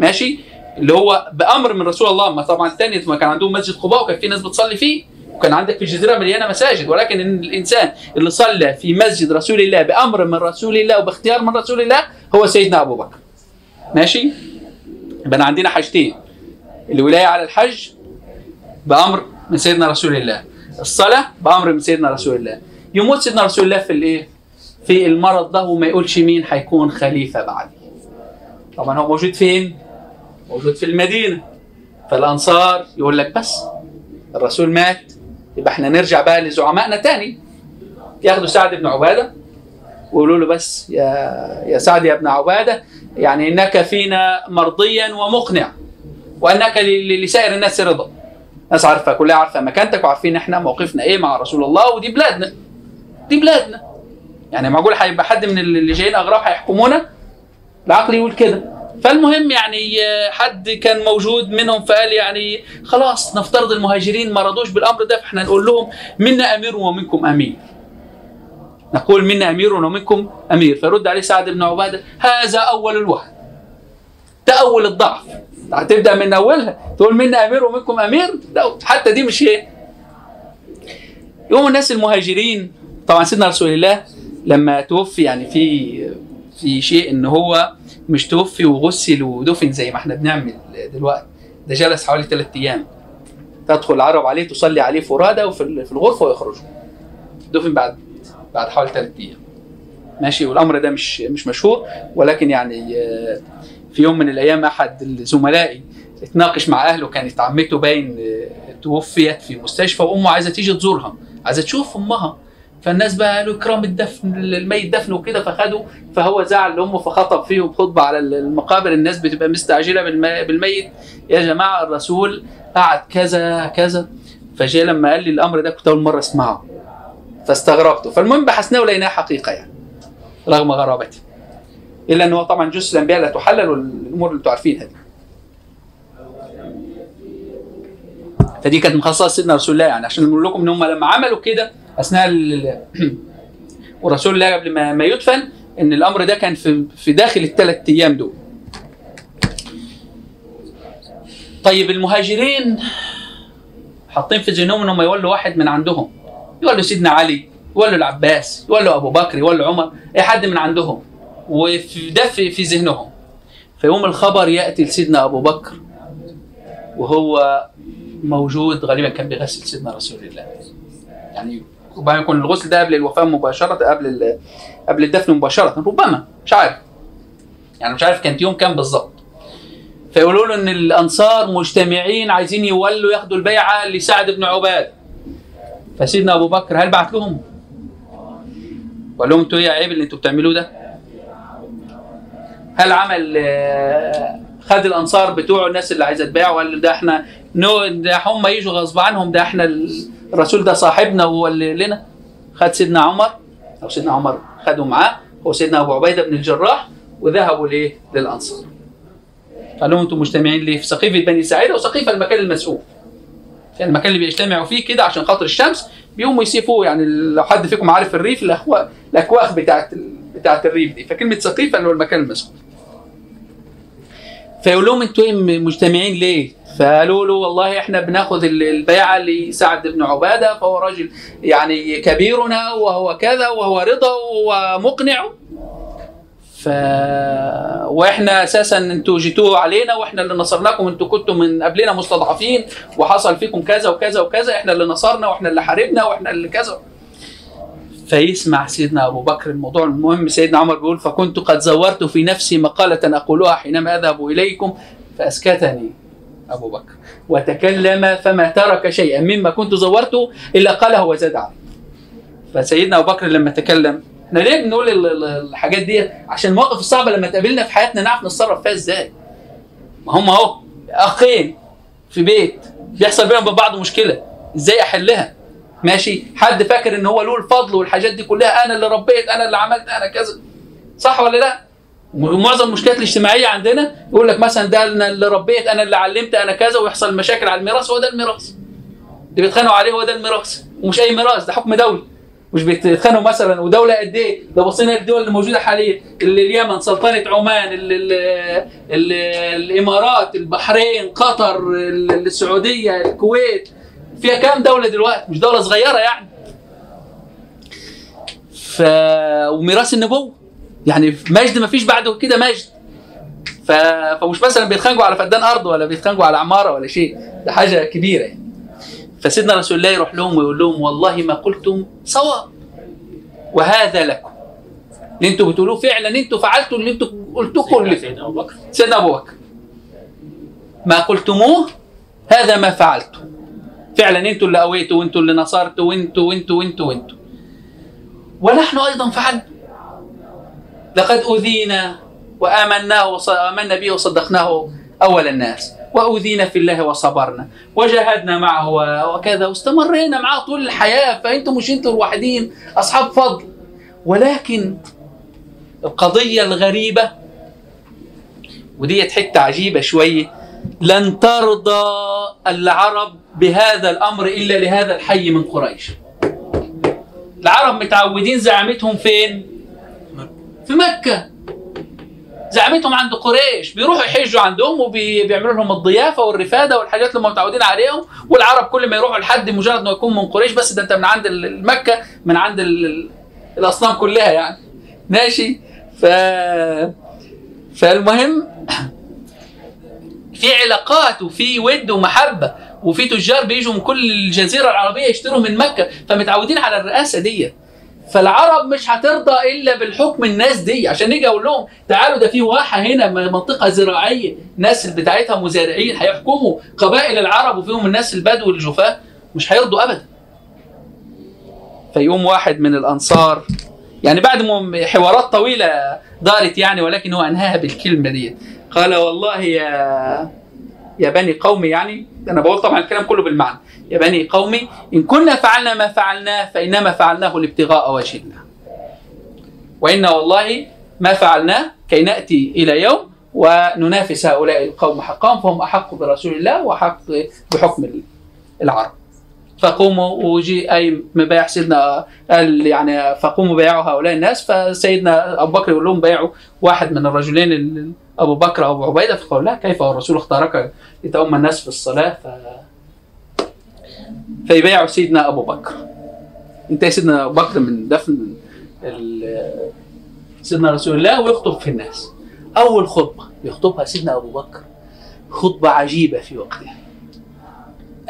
ماشي؟ اللي هو بأمر من رسول الله. ما طبعا الثاني ما كان عندهم مسجد قباء وكان في ناس بتصلي فيه وكان عندك في الجزيرة مليانة مساجد. ولكن إن الإنسان اللي صلى في مسجد رسول الله بأمر من رسول الله وباختيار من رسول الله هو سيدنا أبو بكر. ماشي؟ يبقى عندنا حاجتين. الولاية على الحج بأمر من سيدنا رسول الله. الصلاة بأمر من سيدنا رسول الله. يموت سيدنا رسول الله في الإيه؟ في المرض ده وما يقولش مين هيكون خليفة بعدي. طبعا هو موجود فين؟ موجود في المدينة. فالأنصار يقول لك بس الرسول مات يبقى إحنا نرجع بقى لزعمائنا تاني. ياخدوا سعد بن عبادة ويقولوا له بس يا يا سعد يا ابن عبادة يعني إنك فينا مرضيا ومقنع وإنك لسائر الناس رضا. الناس عارفة كلها عارفة مكانتك وعارفين إحنا موقفنا إيه مع رسول الله ودي بلادنا دي بلادنا. يعني معقول هيبقى حد من اللي جايين اغراب هيحكمونا؟ العقل يقول كده. فالمهم يعني آه، حد كان موجود منهم فقال يعني خلاص نفترض المهاجرين ما رضوش بالأمر ده فإحنا نقول لهم منا أمير ومنكم امير نقول منا أمير ومنكم أمير. فيرد عليه سعد بن عبادة هذا أول الوهن ده أول الضعف. هتبدأ من أولها تقول منا أمير ومنكم أمير؟ لا حتى دي مش إيه يوم الناس المهاجرين طبعا سيدنا رسول الله لما توفي يعني في في شيء إن هو مش توفي وغسل ودفن زي ما إحنا بنعمل دلوقتي. ده جلس حوالي ثلاث أيام. تدخل العرب عليه تصلي عليه فرادى وفي ال- في الغرفة ويخرجوا. دفن بعد بعد حوالي ثلاث أيام. ماشي؟ والأمر ده مش مش مشهور ولكن يعني آه، في يوم من الأيام أحد زملائي اتناقش مع أهله كانت عمته باين آه، توفيت في مستشفى وأمه عايزة تيجي تزورها عايزة تشوف أمها. فالناس بقى قالوا إكرام الدفن الميت دفن وكده فخدوا فهو زعل لأمه فخطب فيهم خطبة على المقابر. الناس بتبقى مستعجلة بالم- بالميت. يا جماعة الرسول قعد كذا كذا. فجاء لما قال لي الأمر ده كنت أول مرة أسمعه. فاستغربته فالمهم بحثناه ولقيناه حقيقة يعني رغم غرابته إلا ان هو طبعا جثث الأنبياء لا تحلل والأمور اللي أنتم عارفينها دي. فدي كانت مخصصة سيدنا رسول الله يعني عشان نقول لكم إن هم لما عملوا كده أثناء <clears throat> ورسول الله قبل ما ما يدفن إن الأمر ده كان في في داخل الثلاث أيام دول. طيب المهاجرين حاطين في ذهنهم إنهم يولوا واحد من عندهم. يولوا سيدنا علي يولوا العباس يولوا أبو بكر يولوا عمر أي حد من عندهم. وفي ده في, في ذهنهم. فيوم الخبر يأتي لسيدنا أبو بكر وهو موجود غالبا كان بيغسل سيدنا رسول الله. يعني ربما يكون الغسل ده قبل الوفاة مباشرة قبل قبل الدفن مباشرة. ربما مش عارف. يعني مش عارف كانت يوم كام بالظبط. فيقولوا له إن الأنصار مجتمعين عايزين يولوا ياخدوا البيعة لسعد بن عباد. فسيدنا أبو بكر هل بعت لهم؟ وقال لهم أنتوا إيه عيب اللي أنتوا بتعملوه ده؟ هل عمل آه، خد الأنصار بتوعه الناس اللي عايزة تبيع وقال ده إحنا نو ده هم يجوا غصب عنهم ده إحنا الرسول ده صاحبنا وهو اللي لنا خد سيدنا عمر أو سيدنا عمر خدوا معاه هو سيدنا أبو عبيدة بن الجراح وذهبوا ليه؟ للأنصار. قال لهم أنتم مجتمعين ليه؟ في سقيفة بني ساعده وسقيفه المكان المسؤول. يعني المكان اللي بيجتمعوا فيه كده عشان خاطر الشمس بيقوموا يسيفوه يعني لو حد فيكم عارف الريف الاكواخ الأكواخ بتاعت بتاعت الريف دي فكلمة سقيفة اللي هو المكان المسؤول. فيقول لهم أنتوا م- مجتمعين ليه؟ فقالوا له والله إحنا بنأخذ ال- البيعه لسعد بن عبادة فهو راجل يعني كبيرنا وهو كذا وهو رضا ومقنع. ف وإحنا أساسا أنتوا جيتوه علينا وإحنا اللي نصرناكم أنتوا كنتوا من قبلنا مستضعفين وحصل فيكم كذا وكذا وكذا إحنا اللي نصرنا وإحنا اللي حاربنا وإحنا اللي كذا. فيسمع سيدنا أبو بكر الموضوع المهم سيدنا عمر بيقول فكنت قد زورت في نفسي مقالة أقولها حينما أذهب إليكم فأسكتني. أبو بكر. وتكلم فما ترك شيئا مما كنت زورته إلا قاله وزاد عليه. فسيدنا أبو بكر لما تكلم إحنا ليه بنقول ال- ال- الحاجات دي؟ عشان المواقف الصعبة لما تقابلنا في حياتنا نعرف نتصرف فيها إزاي. ما هم أهو أخين في بيت بيحصل بينهم وبين بعض مشكلة إزاي أحلها؟ ماشي. حد فاكر إن هو له الفضل والحاجات دي كلها أنا اللي ربيت أنا اللي عملت أنا كذا صح ولا لأ؟ معظم المشكلات الاجتماعية عندنا يقول لك مثلا ده أنا اللي ربيت أنا اللي علمت أنا كذا ويحصل مشاكل على الميراث هو ده الميراث. اللي بيتخانقوا عليه هو ده الميراث. ومش أي ميراث ده حكم دولي. مش بيتخانقوا مثلا ودولة قد إيه؟ ده بصينا للدول اللي موجوده حاليا. اللي اليمن سلطنة عمان ال ال ال الإمارات البحرين قطر ال- السعودية الكويت. فيها كام دولة دلوقتي؟ مش دولة صغيرة يعني. ف وميراث النبوة. يعني مجد ما فيش بعده كده مجد. ف... فمش مثلا بيتخانقوا على فدان أرض ولا بيتخانقوا على عمارة ولا شيء. ده حاجة كبيرة يعني. فسيدنا رسول الله يروح لهم ويقول لهم والله ما قلتم صواب. وهذا لكم. اللي أنتوا بتقولوه فعلا أنتوا فعلتوا اللي أنتوا قلتوه كله. سيدنا أبو بكر. سيدنا أبو بكر. ما قلتموه هذا ما فعلته فعلا أنتوا اللي قويتوا وانتوا اللي نصرتوا وانتوا وانتوا وانتوا وانتوا. ونحن أيضا فعلنا. لقد أوذينا وامناه وص- آمنا به وصدقناه أول الناس. وأوذينا في الله وصبرنا. وجاهدنا معه وكذا. واستمرينا معه طول الحياة. فأنتم مش أنتم الوحيدين. أصحاب فضل. ولكن القضية الغريبة وديت حتة عجيبة شوية لن ترضى العرب بهذا الأمر إلا لهذا الحي من قريش. العرب متعودين زعامتهم فين؟ في مكة. زعامتهم عند قريش. بيروحوا يحجوا عندهم وبيعملوا لهم الضيافة والرفادة والحاجات اللي هم متعودين عليهم. والعرب كل ما يروحوا لحد مجرد انه يكون من قريش بس ده انت من عند مكة من عند ال- ال- الأصنام كلها يعني. ماشي؟ ف فالمهم في علاقات وفي ود ومحبة وفي تجار بيجوا من كل الجزيرة العربية يشتروا من مكة. فمتعودين على الرئاسة دي فالعرب مش هترضى إلا بالحكم الناس دي. عشان نيجي أقول لهم تعالوا ده في واحة هنا منطقة زراعية الناس بتاعتها مزارعين هيحكموا قبائل العرب وفيهم الناس البدو الجفاه مش هيرضوا ابدا. فيقوم واحد من الأنصار يعني بعد حوارات طويلة دارت يعني ولكن هو أنهاها بالكلمة دي قال والله يا يا بني قومي يعني أنا بقول طبعا الكلام كله بالمعنى. يا بني قومي إن كنا فعلنا ما فعلناه فإنما فعلناه لابتغاء وجه الله. وإن والله ما فعلناه كي نأتي إلى يوم وننافس هؤلاء القوم حقهم فهم أحق برسول الله وأحق بحكم العرب. فقوموا وجي أي مبايع سيدنا قال يعني فقوموا بايعوا هؤلاء الناس. فسيدنا أبو بكر يقول لهم بايعوا واحد من الرجلين ال- أبو بكر أو أبو عبيدة فقالوا لا كيف والرسول اختارك لتؤم الناس في الصلاة؟ ف فيبايعوا سيدنا أبو بكر. انت يا سيدنا أبو بكر من دفن ال- سيدنا رسول الله ويخطب في الناس. أول خطبة يخطبها سيدنا أبو بكر خطبة عجيبة في وقتها.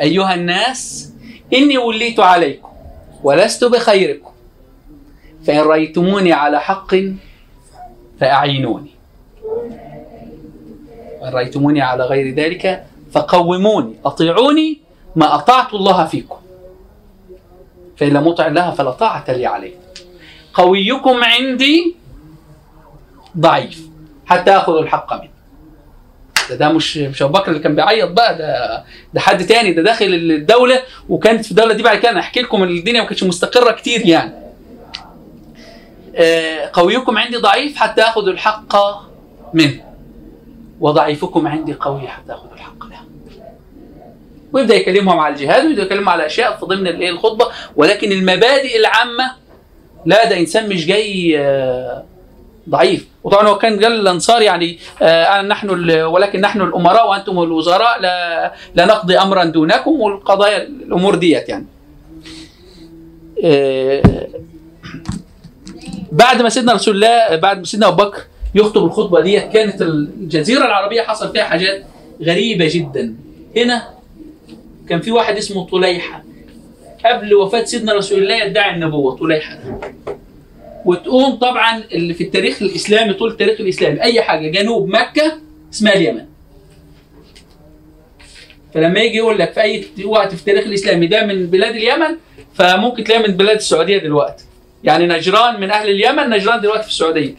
أيها الناس إني وليت عليكم ولست بخيركم. فإن رأيتموني على حق فأعينوني. وإن رأيتموني على غير ذلك فقوموني. أطيعوني ما أطعت الله فيكم. فإن لم أطع الله فلا طاعة لي عليه. قويكم عندي ضعيف. حتى اخذ الحق منه ده, ده مش مش أبو بكر اللي كان بيعيط بقى ده ده حد تاني ده داخل الدولة وكانت في الدولة دي بعد كده. أنا احكي لكم الدنيا ما كانتش مستقرة كتير يعني. آه، قويكم عندي ضعيف حتى آخذ الحق منه. وضعيفكم عندي قوي حتى آخذ الحق له ويبدأ يكلمهم على الجهاد ويبدأ يكلمهم على أشياء في ضمن الإيه الخطبة. ولكن المبادئ العامة لا ده إنسان مش جاي آه، ضعيف. وطبعا هو كان قال الأنصار يعني آه نحن ولكن نحن الأمراء وأنتم الوزراء لا لا نقضي امرا دونكم والقضايا الأمور ديت يعني. آه بعد ما سيدنا رسول الله بعد ما سيدنا أبو بكر يخطب الخطبة ديت كانت الجزيرة العربية حصل فيها حاجات غريبة جدا. هنا كان في واحد اسمه طليحة. قبل وفاة سيدنا رسول الله يدعي النبوة طليحة. ده وتقوم طبعا اللي في التاريخ الإسلامي طول التاريخ الإسلامي أي حاجة جنوب مكة اسمها اليمن. فلما يجي يقول لك في أي وقت في التاريخ الإسلامي ده من بلاد اليمن فممكن تلاقيه من بلاد السعودية دلوقتي. يعني نجران من أهل اليمن نجران دلوقتي في السعودية.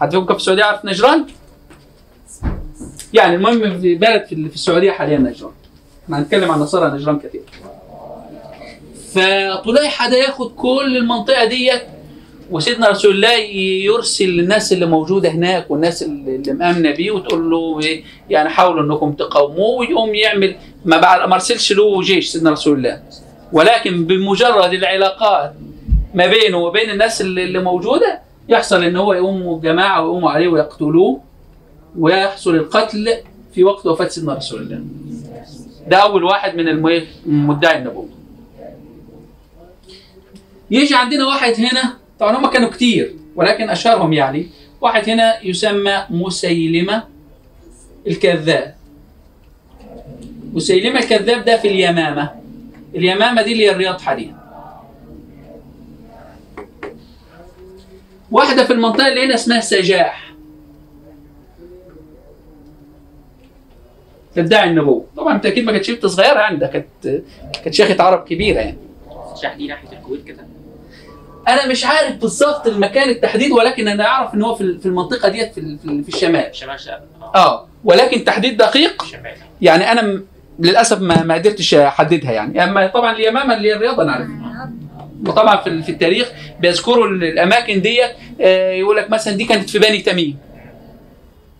حد فيكم في السعودية عارف نجران؟ يعني المهم في بلد في السعودية حاليا نجران. إحنا هنتكلم عن نصارى نجران كثير فطليحة ده ياخد كل المنطقة ديت وسيدنا رسول الله يرسل الناس اللي موجودة هناك والناس اللي مآمنة بيه وتقول له إيه، يعني حاولوا إنكم تقاوموه ويقوم يعمل ما بعد ما ارسلش له جيش سيدنا رسول الله ولكن بمجرد العلاقات ما بينه وبين الناس اللي موجودة يحصل إن هو يقوموا جماعة ويقوموا عليه ويقتلوه ويحصل القتل في وقت وفاة سيدنا رسول الله. ده أول واحد من مدعي النبوة. يجي عندنا واحد هنا طبعا هم كانوا كتير ولكن أشهرهم يعني واحد هنا يسمى مسيلمة الكذاب. مسيلمة الكذاب ده في اليمامة. اليمامة دي اللي هي الرياض حاليا. واحدة في المنطقة اللي هنا اسمها سجاح. تدعي النبوة طبعا أنت أكيد ما كانتش بنت صغيره يعني ده كانت كانت شيخة عرب كبيرة يعني الشاح دي ناحية الكويت كده أنا مش عارف بالظبط المكان التحديد ولكن أنا أعرف إن هو في في المنطقة ديت في في- الشمال. شمال شرق. آه. ولكن تحديد دقيق شمال. يعني أنا م- للأسف ما ما قدرتش أحددها يعني. أما طبعا اليمامة اللي هي الرياض أنا عارفها. وطبعا في في التاريخ بيذكروا ال- الأماكن ديت آه، يقول لك مثلا دي كانت في بني تميم.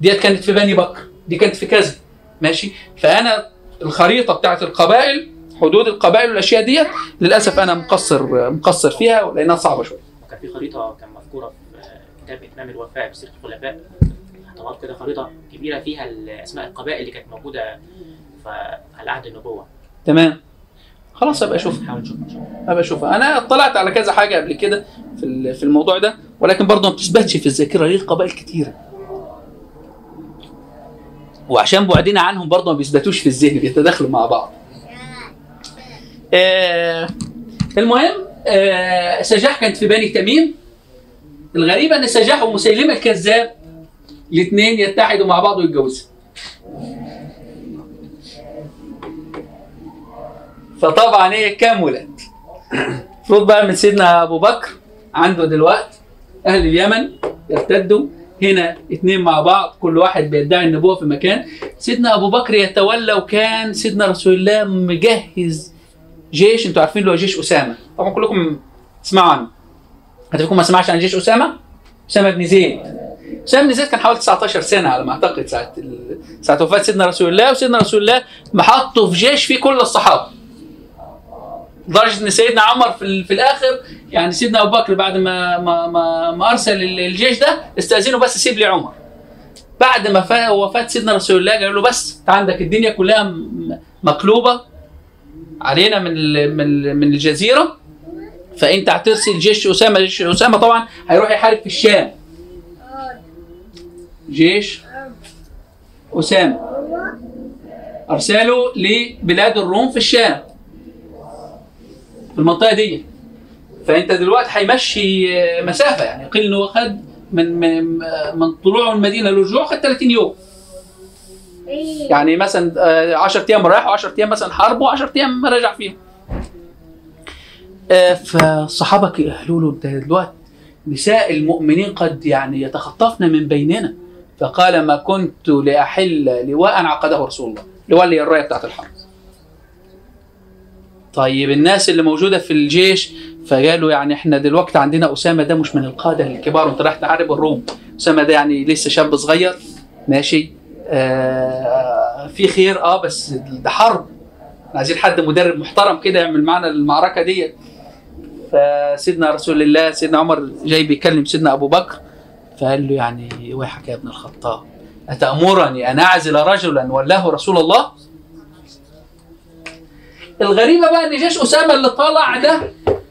ديت كانت في بني بكر. دي كانت في كذا. ماشي؟ فأنا الخريطة بتاعت القبائل حدود القبائل والاشياء ديت للأسف أنا مقصر مقصر فيها لانها صعبة شوية. وكان في خريطة كان مذكورة في كتاب إتمام الوفاء بسيرة الخلفاء. خطوات كده خريطة كبيرة فيها أسماء القبائل اللي كانت موجودة في على عهد النبوة. تمام. خلاص أبقى أشوف. أبقى اشوفها أنا اطلعت على كذا حاجة قبل كده في في الموضوع ده ولكن برضه ما بتثبتش في الذاكرة ليه القبائل كتيره وعشان بعدنا عنهم برضه ما بيثبتوش في الذهن بيتداخلوا مع بعض. آه المهم آه سجاح كانت في بني تميم. الغريبه أن سجاح ومسيلمه الكذاب الاثنين يتحدوا مع بعض ويتجوزوا. فطبعا هي كملت المفروض بقى من سيدنا أبو بكر عنده دلوقتي أهل اليمن يرتدوا هنا اتنين مع بعض كل واحد بيدعي النبوة في مكان. سيدنا أبو بكر يتولى وكان سيدنا رسول الله مجهز جيش أنتوا عارفين اللي هو جيش أسامة. طبعا كلكم تسمعوا عنه فيكم ما سمعش عن جيش أسامة؟ أسامة بن زيد. أسامة بن زيد كان حوالي 19 سنة على ما أعتقد ساعة ساعة وفاة سيدنا رسول الله وسيدنا رسول الله محطه في جيش فيه كل الصحابة. لدرجة إن سيدنا عمر في, في الآخر يعني سيدنا أبو بكر بعد ما ما ما, ما أرسل ال- الجيش ده استأذنه بس سيب لي عمر. بعد ما فا- وفاة سيدنا رسول الله قال له بس انت عندك الدنيا كلها مقلوبة. علينا من من من الجزيرة. فانت هترسل جيش أسامة جيش أسامة طبعا هيروح يحارب في الشام. جيش أسامة. ارسله لبلاد الروم في الشام. في المنطقة دي. فأنت دلوقتي هيمشي مسافة يعني. قيل إنه خد من من من طلوعه المدينة لرجوعه خد 30 يوم. يعني مثلا آه، 10 أيام رايح و10 أيام مثلا حرب و10 أيام رجع فيهم. آه، فالصحابه قالوا له أنت دلوقتي نساء المؤمنين قد يعني يتخطفن من بيننا. فقال ما كنت لأحل لواء عقده رسول الله. لواء اللي هي الراية بتاعت الحرب. طيب الناس اللي موجودة في الجيش فقالوا يعني إحنا دلوقتي عندنا أسامة ده مش من القادة الكبار وأنت رايح تحارب الروم. أسامة ده يعني لسه شاب صغير. ماشي. آه في خير آه بس ده حرب. عايزين حد مدرب محترم كده يعمل معانا المعركة ديت. فسيدنا رسول الله سيدنا عمر جاي بيكلم سيدنا أبو بكر فقال له يعني ويحك يا ابن الخطاب؟ أتأمرني أن أعزل رجلا ولاه رسول الله؟ الغريبة بقى إن جيش أسامة اللي طلع ده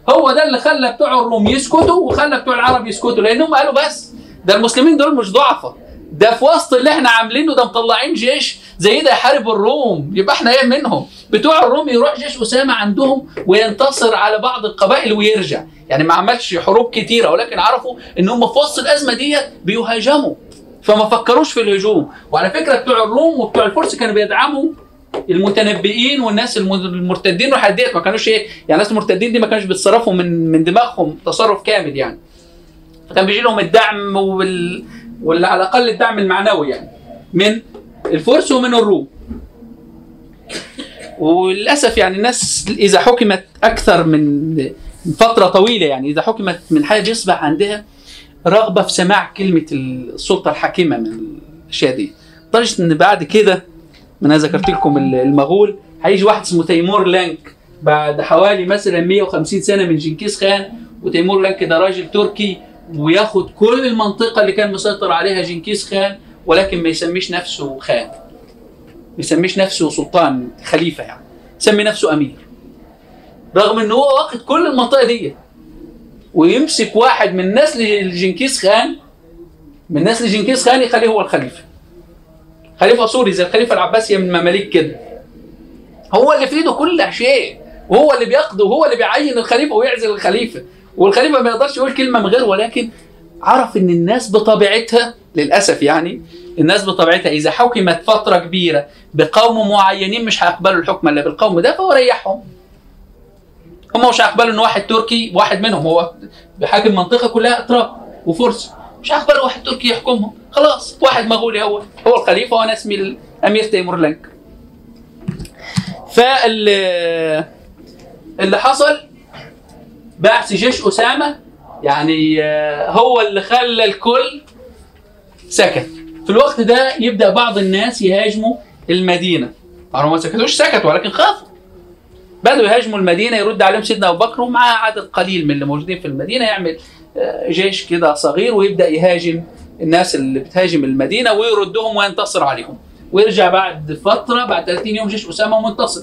هو ده اللي خلى بتوع الروم يسكتوا وخلى بتوع العرب يسكتوا لأنهم قالوا بس ده المسلمين دول مش ضعفة. ده في وسط اللي إحنا عاملينه ده مطلعين جيش زي ده يحارب الروم. يبقى إحنا إيه منهم. بتوع الروم يروح جيش أسامة عندهم وينتصر على بعض القبائل ويرجع. يعني ما عملش حروب كتيرة ولكن عرفوا إن هم في وسط الأزمة ديت بيهاجموا. فما فكروش في الهجوم. وعلى فكرة بتوع الروم وبتوع الفرس كانوا بيدعموا المتنبئين والناس الم- المرتدين والحاجات ما كانوش إيه يعني الناس المرتدين دي ما كانوش بيتصرفوا من من دماغهم تصرف كامل يعني. فكان بيجي لهم الدعم وال واللي على الأقل الدعم المعنوي يعني من الفرس ومن الروم. وللأسف يعني الناس إذا حكمت أكثر من فترة طويلة يعني إذا حكمت من حاجة يصبح عندها رغبة في سماع كلمة السلطة الحاكمة من الأشياء دي. لدرجه إن بعد كده من أنا ذكرت لكم المغول هيجي واحد اسمه تيمور لانك. بعد حوالي مثلا 150 سنة من جنكيز خان وتيمور لانك ده راجل تركي وياخد كل المنطقة اللي كان مسيطر عليها جنكيز خان ولكن ما يسميش نفسه خان. ما يسميش نفسه سلطان خليفة يعني. يسمي نفسه أمير. رغم إن هو واخد كل المنطقة دي. ويمسك واحد من نسل جنكيز خان من نسل جنكيز خان يخليه هو الخليفة. خليفة سوري زي الخليفة العباسية من المماليك كده. هو اللي في إيده كل شيء وهو اللي بيقضي وهو اللي بيعين الخليفة ويعزل الخليفة. والخليفه ما يقدرش يقول كلمة من غير ولكن عرف إن الناس بطبيعتها للأسف يعني الناس بطبيعتها إذا حكمت فترة كبيرة بقوم معينين مش هيقبلوا الحكم الا بالقوم ده فهو ريحهم. هم مش هيقبلوا إن واحد تركي واحد منهم هو بيحكم منطقة كلها إتراك وفرس. مش هيقبلوا واحد تركي يحكمهم. خلاص واحد مغولي هو هو الخليفة وأنا اسمي الامير تيمور لانك فال اللي حصل بعث جيش أسامة يعني آه، هو اللي خلى الكل سكت. في الوقت ده يبدأ بعض الناس يهاجموا المدينة. هم ما سكتوش سكتوا ولكن خافوا. بدأوا يهاجموا المدينة يرد عليهم سيدنا أبو بكر ومعاه عدد قليل من اللي موجودين في المدينة يعمل آه، جيش كده صغير ويبدأ يهاجم الناس اللي بتهاجم المدينة ويردهم وينتصر عليهم. ويرجع بعد فترة بعد 30 يوم جيش أسامة منتصر.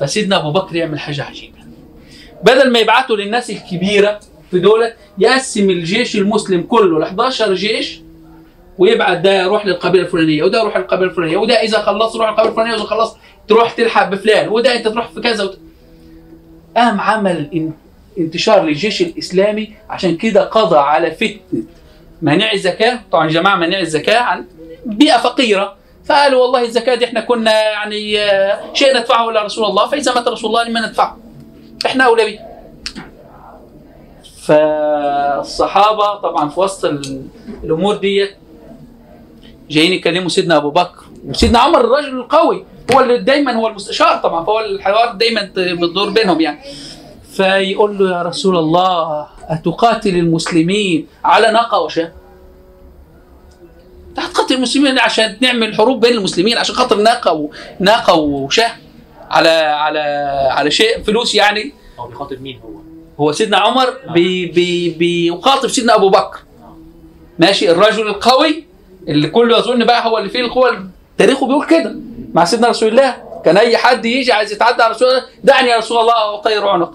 فسيدنا أبو بكر يعمل حاجة عجيبة. بدل ما يبعتوا للناس الكبيرة في دولة يقسم الجيش المسلم كله ل 11 جيش ويبعت ده يروح للقبيلة الفلانية وده يروح للقبيلة الفلانية وده إذا خلص يروح للقبيله الفلانية وإذا خلص تروح تلحق بفلان وده أنت تروح في كذا. وت... قام عمل إن- انتشار للجيش الإسلامي عشان كده قضى على فتنة مانع الزكاة. طبعا جماعة مانع الزكاة عن بيئة فقيرة. فقالوا والله الزكاة دي إحنا كنا يعني آه، شيء ندفعه إلى رسول الله؟ فإذا مات رسول الله لما ندفعه إحنا اولى به فالصحابة طبعا في وسط ال- الأمور ديت جايين يكلموا سيدنا أبو بكر. وسيدنا عمر الرجل القوي هو اللي دايما هو المستشار طبعا فهو الحوار دايما بتدور بينهم يعني. فيقول له يا رسول الله أتقاتل المسلمين على أنت هتقاتل المسلمين عشان نعمل حروب بين المسلمين عشان خاطر ناقة و... ناقة وشاة؟ على على على شيء فلوس يعني. هو بيخاطب مين هو؟ هو سيدنا عمر بي بي بيخاطب سيدنا أبو بكر. ماشي الرجل القوي اللي كله يظن بقى هو اللي فيه القوة. تاريخه بيقول كده مع سيدنا رسول الله. كان أي حد يجي عايز يتعدى على رسول الله دعني يا رسول الله اطير عنق.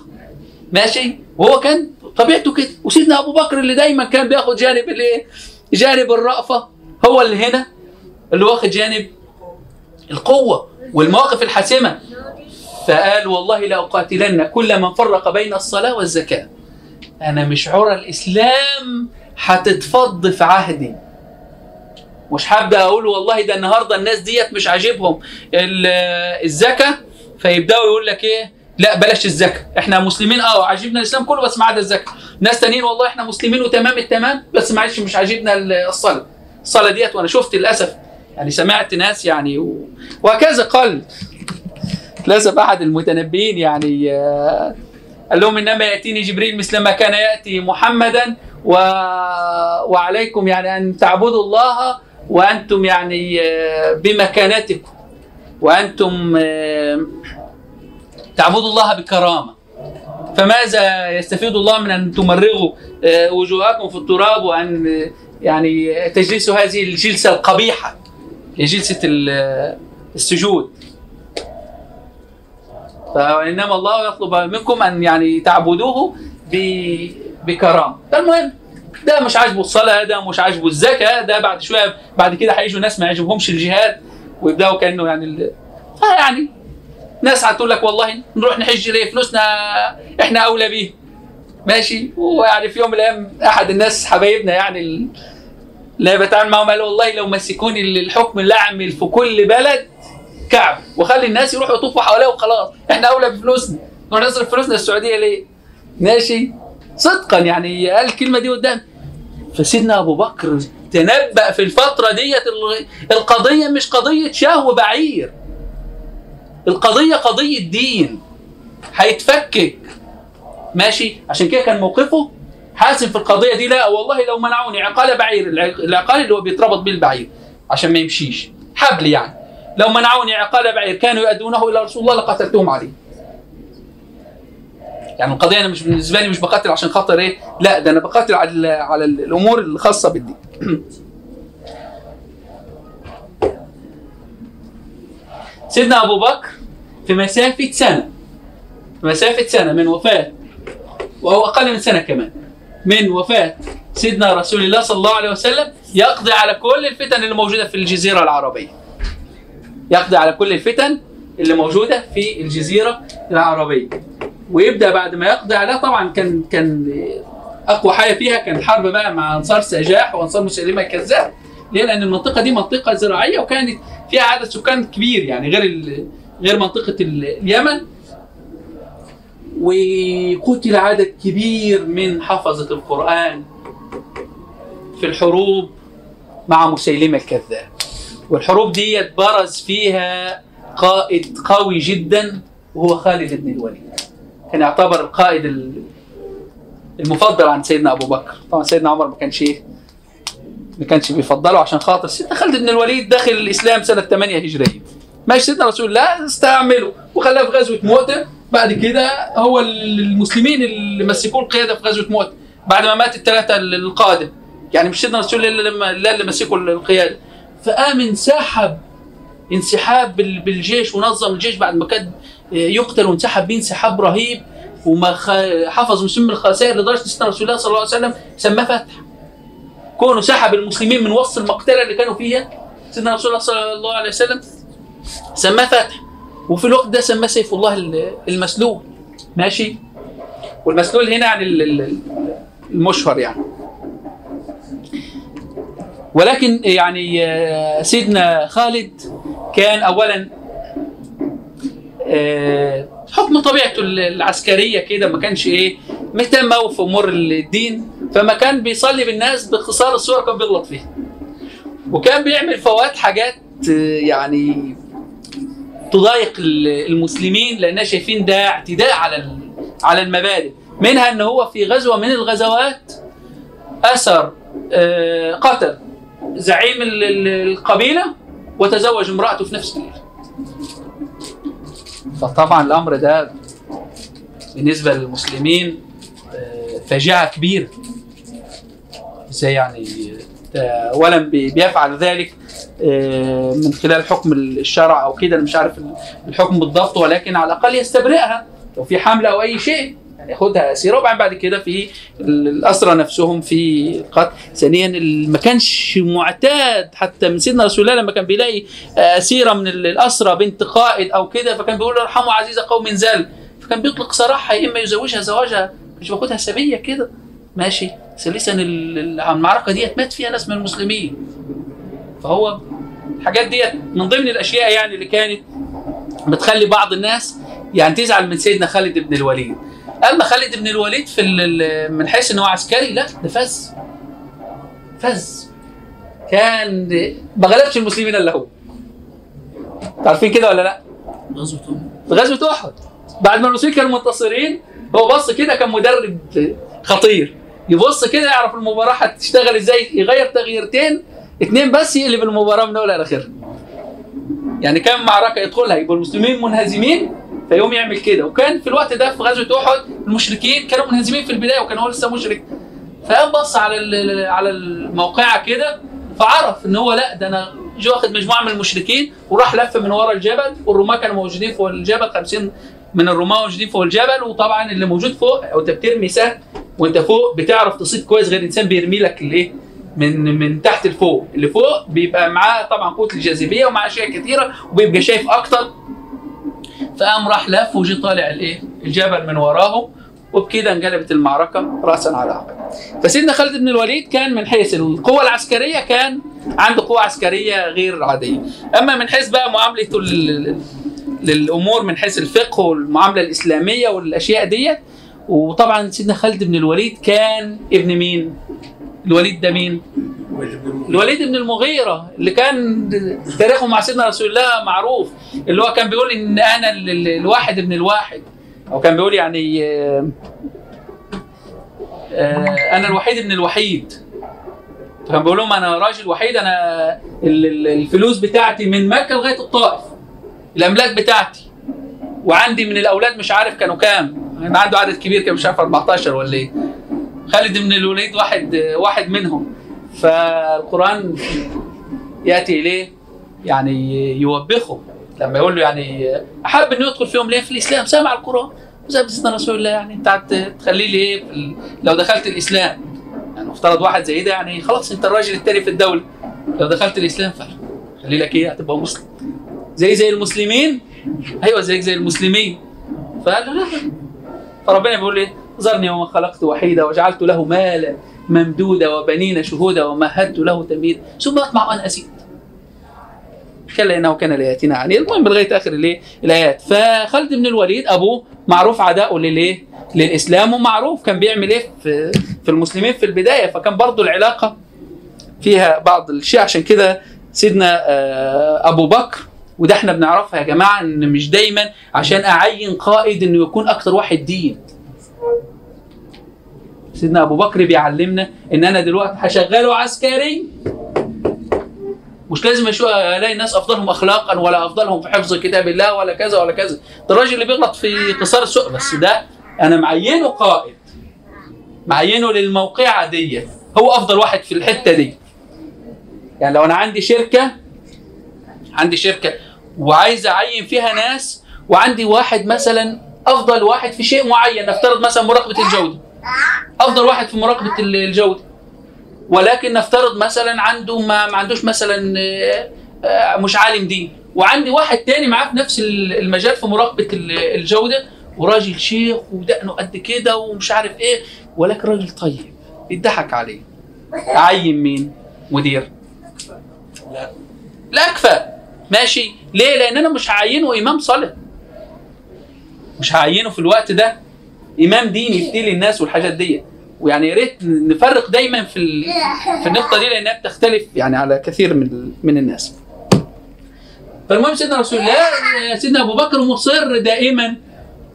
ماشي؟ وهو كان طبيعته كده. وسيدنا أبو بكر اللي دايما كان بياخد جانب الايه جانب الرأفة. هو اللي هنا اللي واخد جانب القوة. والمواقف الحاسمة. فقال والله لأقاتلن كل من فرق بين الصلاة والزكاة. أنا مش عرى الإسلام هتتفض في عهدي. مش هبدا أقول والله ده النهارده الناس ديت مش عاجبهم. ال- الزكاة فيبدأوا يقول لك إيه؟ لا بلاش الزكاة. إحنا مسلمين آه عاجبنا الإسلام كله بس ما عدا الزكاة. ناس تانيين والله إحنا مسلمين وتمام التمام بس معلش مش عاجبنا ال- الصلاة. الصلاة ديت وأنا شفت للأسف يعني سمعت ناس يعني و... وهكذا قال. للاسف احد المتنبئين يعني آه، قال لهم إنما يأتيني جبريل مثل ما كان يأتي محمدا و... وعليكم يعني أن تعبدوا الله وأنتم يعني آه، بمكانتكم وأنتم آه، تعبدوا الله بكرامة. فماذا يستفيد الله من أن تمرغوا وجوهكم في التراب وأن يعني تجلسوا هذه الجلسة القبيحة؟ جلسه ال- السجود. فإنما الله يطلب منكم أن يعني تعبدوه ب- بكرامة. ده مش عاجبه الصلاة ده مش عاجبه الزكاة ده بعد شوية بعد كده هيجوا ناس ما يعجبهمش الجهاد ويبدأوا كأنه يعني. يعني ناس هتقول لك والله نروح نحج ليه؟ فلوسنا إحنا أولى بيه. ماشي؟ ويعني في يوم من الأيام أحد الناس حبايبنا يعني اللي بتعامل معاهم قال والله لو مسكوني الحكم اللي اعمل في كل بلد كعب. وخلي الناس يروحوا يطوفوا حواليه وخلاص. إحنا أولى بفلوسنا. نروح نصرف فلوسنا السعودية ليه؟ ماشي. صدقا يعني قال الكلمة دي قدام. فسيدنا أبو بكر تنبأ في الفترة ديت ال- القضية مش قضية شهوه بعير القضية قضية دين. هيتفكك. ماشي؟ عشان كده كان موقفه حاسم في القضية دي لا والله لو منعوني عقال بعير الع- العقال اللي هو بيتربط بيه البعير عشان ما يمشيش. حبل يعني. لو منعوني عقال بعير كانوا يؤدونه إلى رسول الله لقتلتهم عليه. يعني القضية أنا مش بالنسبة لي مش بقاتل عشان خاطر إيه؟ لا ده أنا بقاتل على على الأمور الخاصة بالدين <clears throat> سيدنا أبو بكر في مسافة سنة في مسافة سنة من وفاة وهو أقل من سنة كمان. من وفاة سيدنا رسول الله صلى الله عليه وسلم يقضي على كل الفتن اللي موجوده في الجزيرة العربية. يقضي على كل الفتن اللي موجودة في الجزيرة العربية. ويبدأ بعد ما يقضي عليها طبعا كان كان أقوى حاجة فيها كان الحرب بقى مع أنصار سجاح وأنصار مسيلمه الكذاب ليه؟ لأن المنطقة دي منطقة زراعية وكانت فيها عدد سكان كبير يعني غير غير منطقة ال- اليمن. وقتل عدد كبير من حفظة القرآن في الحروب مع مسيلمة الكذاب. والحروب دي برز فيها قائد قوي جدا وهو خالد بن الوليد. كان يعتبر القائد ال- المفضل عن سيدنا أبو بكر. طبعا سيدنا عمر ما كانش إيه ما كانش بيفضله عشان خاطر سيدنا خالد بن الوليد داخل الإسلام سنة 8 هجرية. ماشي سيدنا رسول الله استعمله وخلاه في غزوة مؤتة بعد كده هو المسلمين اللي مسكوه القيادة في غزوة مؤتة بعد ما مات الثلاثة القاده يعني مش سيدنا رسول الله لما لا اللي مسكوا القيادة. فقام انسحب انسحاب بال- بالجيش ونظم الجيش بعد ما كان يقتل وانسحب بيه انسحاب رهيب وما حفظ مسلم الخسائر لدرجة سيدنا رسول الله صلى الله عليه وسلم سماه فتح. كونه سحب المسلمين من وسط المقتلة اللي كانوا فيها سيدنا رسول الله صلى الله عليه وسلم سماه فتح. وفي الوقت ده سماه سيف الله ال- المسلول. ماشي؟ والمسلول هنا ال- المشهر يعني. ولكن يعني آه، سيدنا خالد كان اولا آه، حكم طبيعته العسكرية كده ما كانش إيه مهتم قوي في أمور الدين فما كان بيصلي بالناس باختصار الصور كان بيغلط فيها. وكان بيعمل فوات حاجات آه، يعني تضايق ال- المسلمين لانها شايفين ده اعتداء على على المبادئ. منها إن هو في غزوة من الغزوات اثر آه، قتل زعيم ال- ال- القبيلة وتزوج امرأته في نفس الليلة فطبعا الأمر ده بالنسبة للمسلمين آه، فاجعة كبيرة. إزاي يعني؟ آه، بي- بيفعل ذلك. من خلال حكم الشرع أو كده أنا مش عارف الحكم بالضبط ولكن على الأقل يستبرئها. لو في حملة أو أي شيء يعني ياخدها اسيره وبعدين بعد كده في ال- الأسرى نفسهم في القتل ثانيا ما كانش معتاد حتى من سيدنا رسول الله لما كان بيلاقي آه، اسيره من ال- الأسرى بنت قائد أو كده فكان بيقول له ارحموا عزيز قوم زل فكان بيطلق سراحها يا إما يزوجها زواجها مش باخدها سبية كده. ماشي. ثالثا ال- ال- المعركة ديت مات فيها ناس من المسلمين. فهو الحاجات ديت من ضمن الأشياء يعني اللي كانت بتخلي بعض الناس يعني تزعل من سيدنا خالد بن الوليد. اما خالد بن الوليد في من حيث ان هو عسكري؟ لا ده فز. فز. كان ما غلبش المسلمين إلا هو. عارفين كده ولا لا؟ أم في غزوه أحد. بعد ما المسلمين كانوا منتصرين هو بص كده كان مدرب خطير. يبص كده يعرف المباراة هتشتغل إزاي يغير تغييرتين اتنين بس يقلب المباراة من اولها لاخرها يعني كان معركة يدخلها؟ يبقى المسلمين منهزمين فيقوم يعمل كده. وكان في الوقت ده في غزوة أحد المشركين كانوا منهزمين في البداية وكان هو لسه مشرك. فقام بص على على الموقعة كده فعرف إن هو لأ ده أنا جو واخد مجموعة من المشركين وراح لف من ورا الجبل. والرماة كانوا موجودين فوق الجبل 50 من الرماة موجودين فوق الجبل. وطبعا اللي موجود فوق أو انت بترمي سهم وأنت فوق بتعرف تصيد كويس غير إنسان بيرمي لك الإيه؟ من من تحت لفوق. اللي فوق بيبقى معاه طبعا قوه الجاذبية ومعاه أشياء كتيره وبيبقى شايف أكتر. فقام راح لف وجي طالع الإيه؟ الجبل من وراه وبكده انقلبت المعركة راسا على عقب. فسيدنا خالد بن الوليد كان من حيث القوة العسكرية كان عنده قوة عسكرية غير عادية. أما من حيث بقى معاملته لل- للأمور من حيث الفقه والمعاملة الإسلامية والأشياء ديت. وطبعا سيدنا خالد بن الوليد كان ابن مين؟ الوليد ده مين؟ الوليد بن المغيرة اللي كان تاريخه مع سيدنا رسول الله معروف اللي هو كان بيقول إن أنا ال- ال- الواحد ابن الواحد. أو كان بيقول يعني آه، أنا الوحيد ابن الوحيد. كان بيقول لهم أنا راجل وحيد أنا ال- ال- الفلوس بتاعتي من مكة لغاية الطائف الأملاك بتاعتي. وعندي من الأولاد مش عارف كانوا كام. أنا عنده عدد كبير كان مش عارف 14 ولا إيه. خالد بن الوليد واحد واحد منهم. فالقرآن يأتي إليه يعني يوبخه. لما يقول له يعني أحب إنه يدخل فيهم ليه؟ في الإسلام. سامع القرآن. زي سيدنا رسول الله يعني. أنت هت- تخليه لي إيه لو دخلت الإسلام. يعني افترض واحد زي ده يعني خلاص أنت الراجل التاني في الدولة. لو دخلت الإسلام فخلي لك إيه؟ هتبقى مسلم. زي زي المسلمين؟ أيوه زيك زي المسلمين. فقال له لا. فربنا بيقول إيه؟ ذرني وما خلقت وحيدا وجعلت له مالا ممدودا وبنين شهودا ومهدت له تمهيدا. ثم يطمع أن ازيد كلا إنه كان لآياتنا عني المهم لغايه اخر الايه الايات فخالد بن الوليد ابوه معروف عداؤه للإيه؟ للإسلام ومعروف. كان بيعمل إيه؟ في في المسلمين في البداية. فكان برضو العلاقة فيها بعض الشيء عشان كده سيدنا آه، أبو بكر وده إحنا بنعرفها يا جماعة إن مش دايما عشان أعين قائد إنه يكون أكتر واحد دين. سيدنا أبو بكر بيعلمنا إن أنا دلوقتي هشغله عسكري. مش لازم ألاقي الناس أفضلهم اخلاقا ولا أفضلهم في حفظ كتاب الله ولا كذا ولا كذا. ده الراجل اللي بيغلط في قصار السوق بس ده أنا معينه قائد. معينه للموقعة دي. هو أفضل واحد في الحتة دي. يعني لو أنا عندي شركة عندي شركة وعايز أعين فيها ناس وعندي واحد مثلا أفضل واحد في شيء معين نفترض مثلا مراقبة الجودة. أفضل واحد في مراقبة ال- الجودة. ولكن نفترض مثلا عنده ما, ما عندوش مثلا آه، مش عالم دين. وعندي واحد تاني معاه في نفس ال- المجال في مراقبة ال- الجودة وراجل شيخ ودقنه قد كده ومش عارف إيه. ولكن راجل طيب يضحك عليه. اعين مين؟ مدير. لا. أكفى. ماشي. ليه؟ لأن أنا مش هعينه إمام صالح. مش هعينه في الوقت ده. امام ديني يفتي لي الناس والحاجات دي. ويعني يا ريت نفرق دايما في ال- في النقطة دي لأنها بتختلف يعني على كثير من من الناس. فالمهم سيدنا رسول الله سيدنا أبو بكر مصر دائما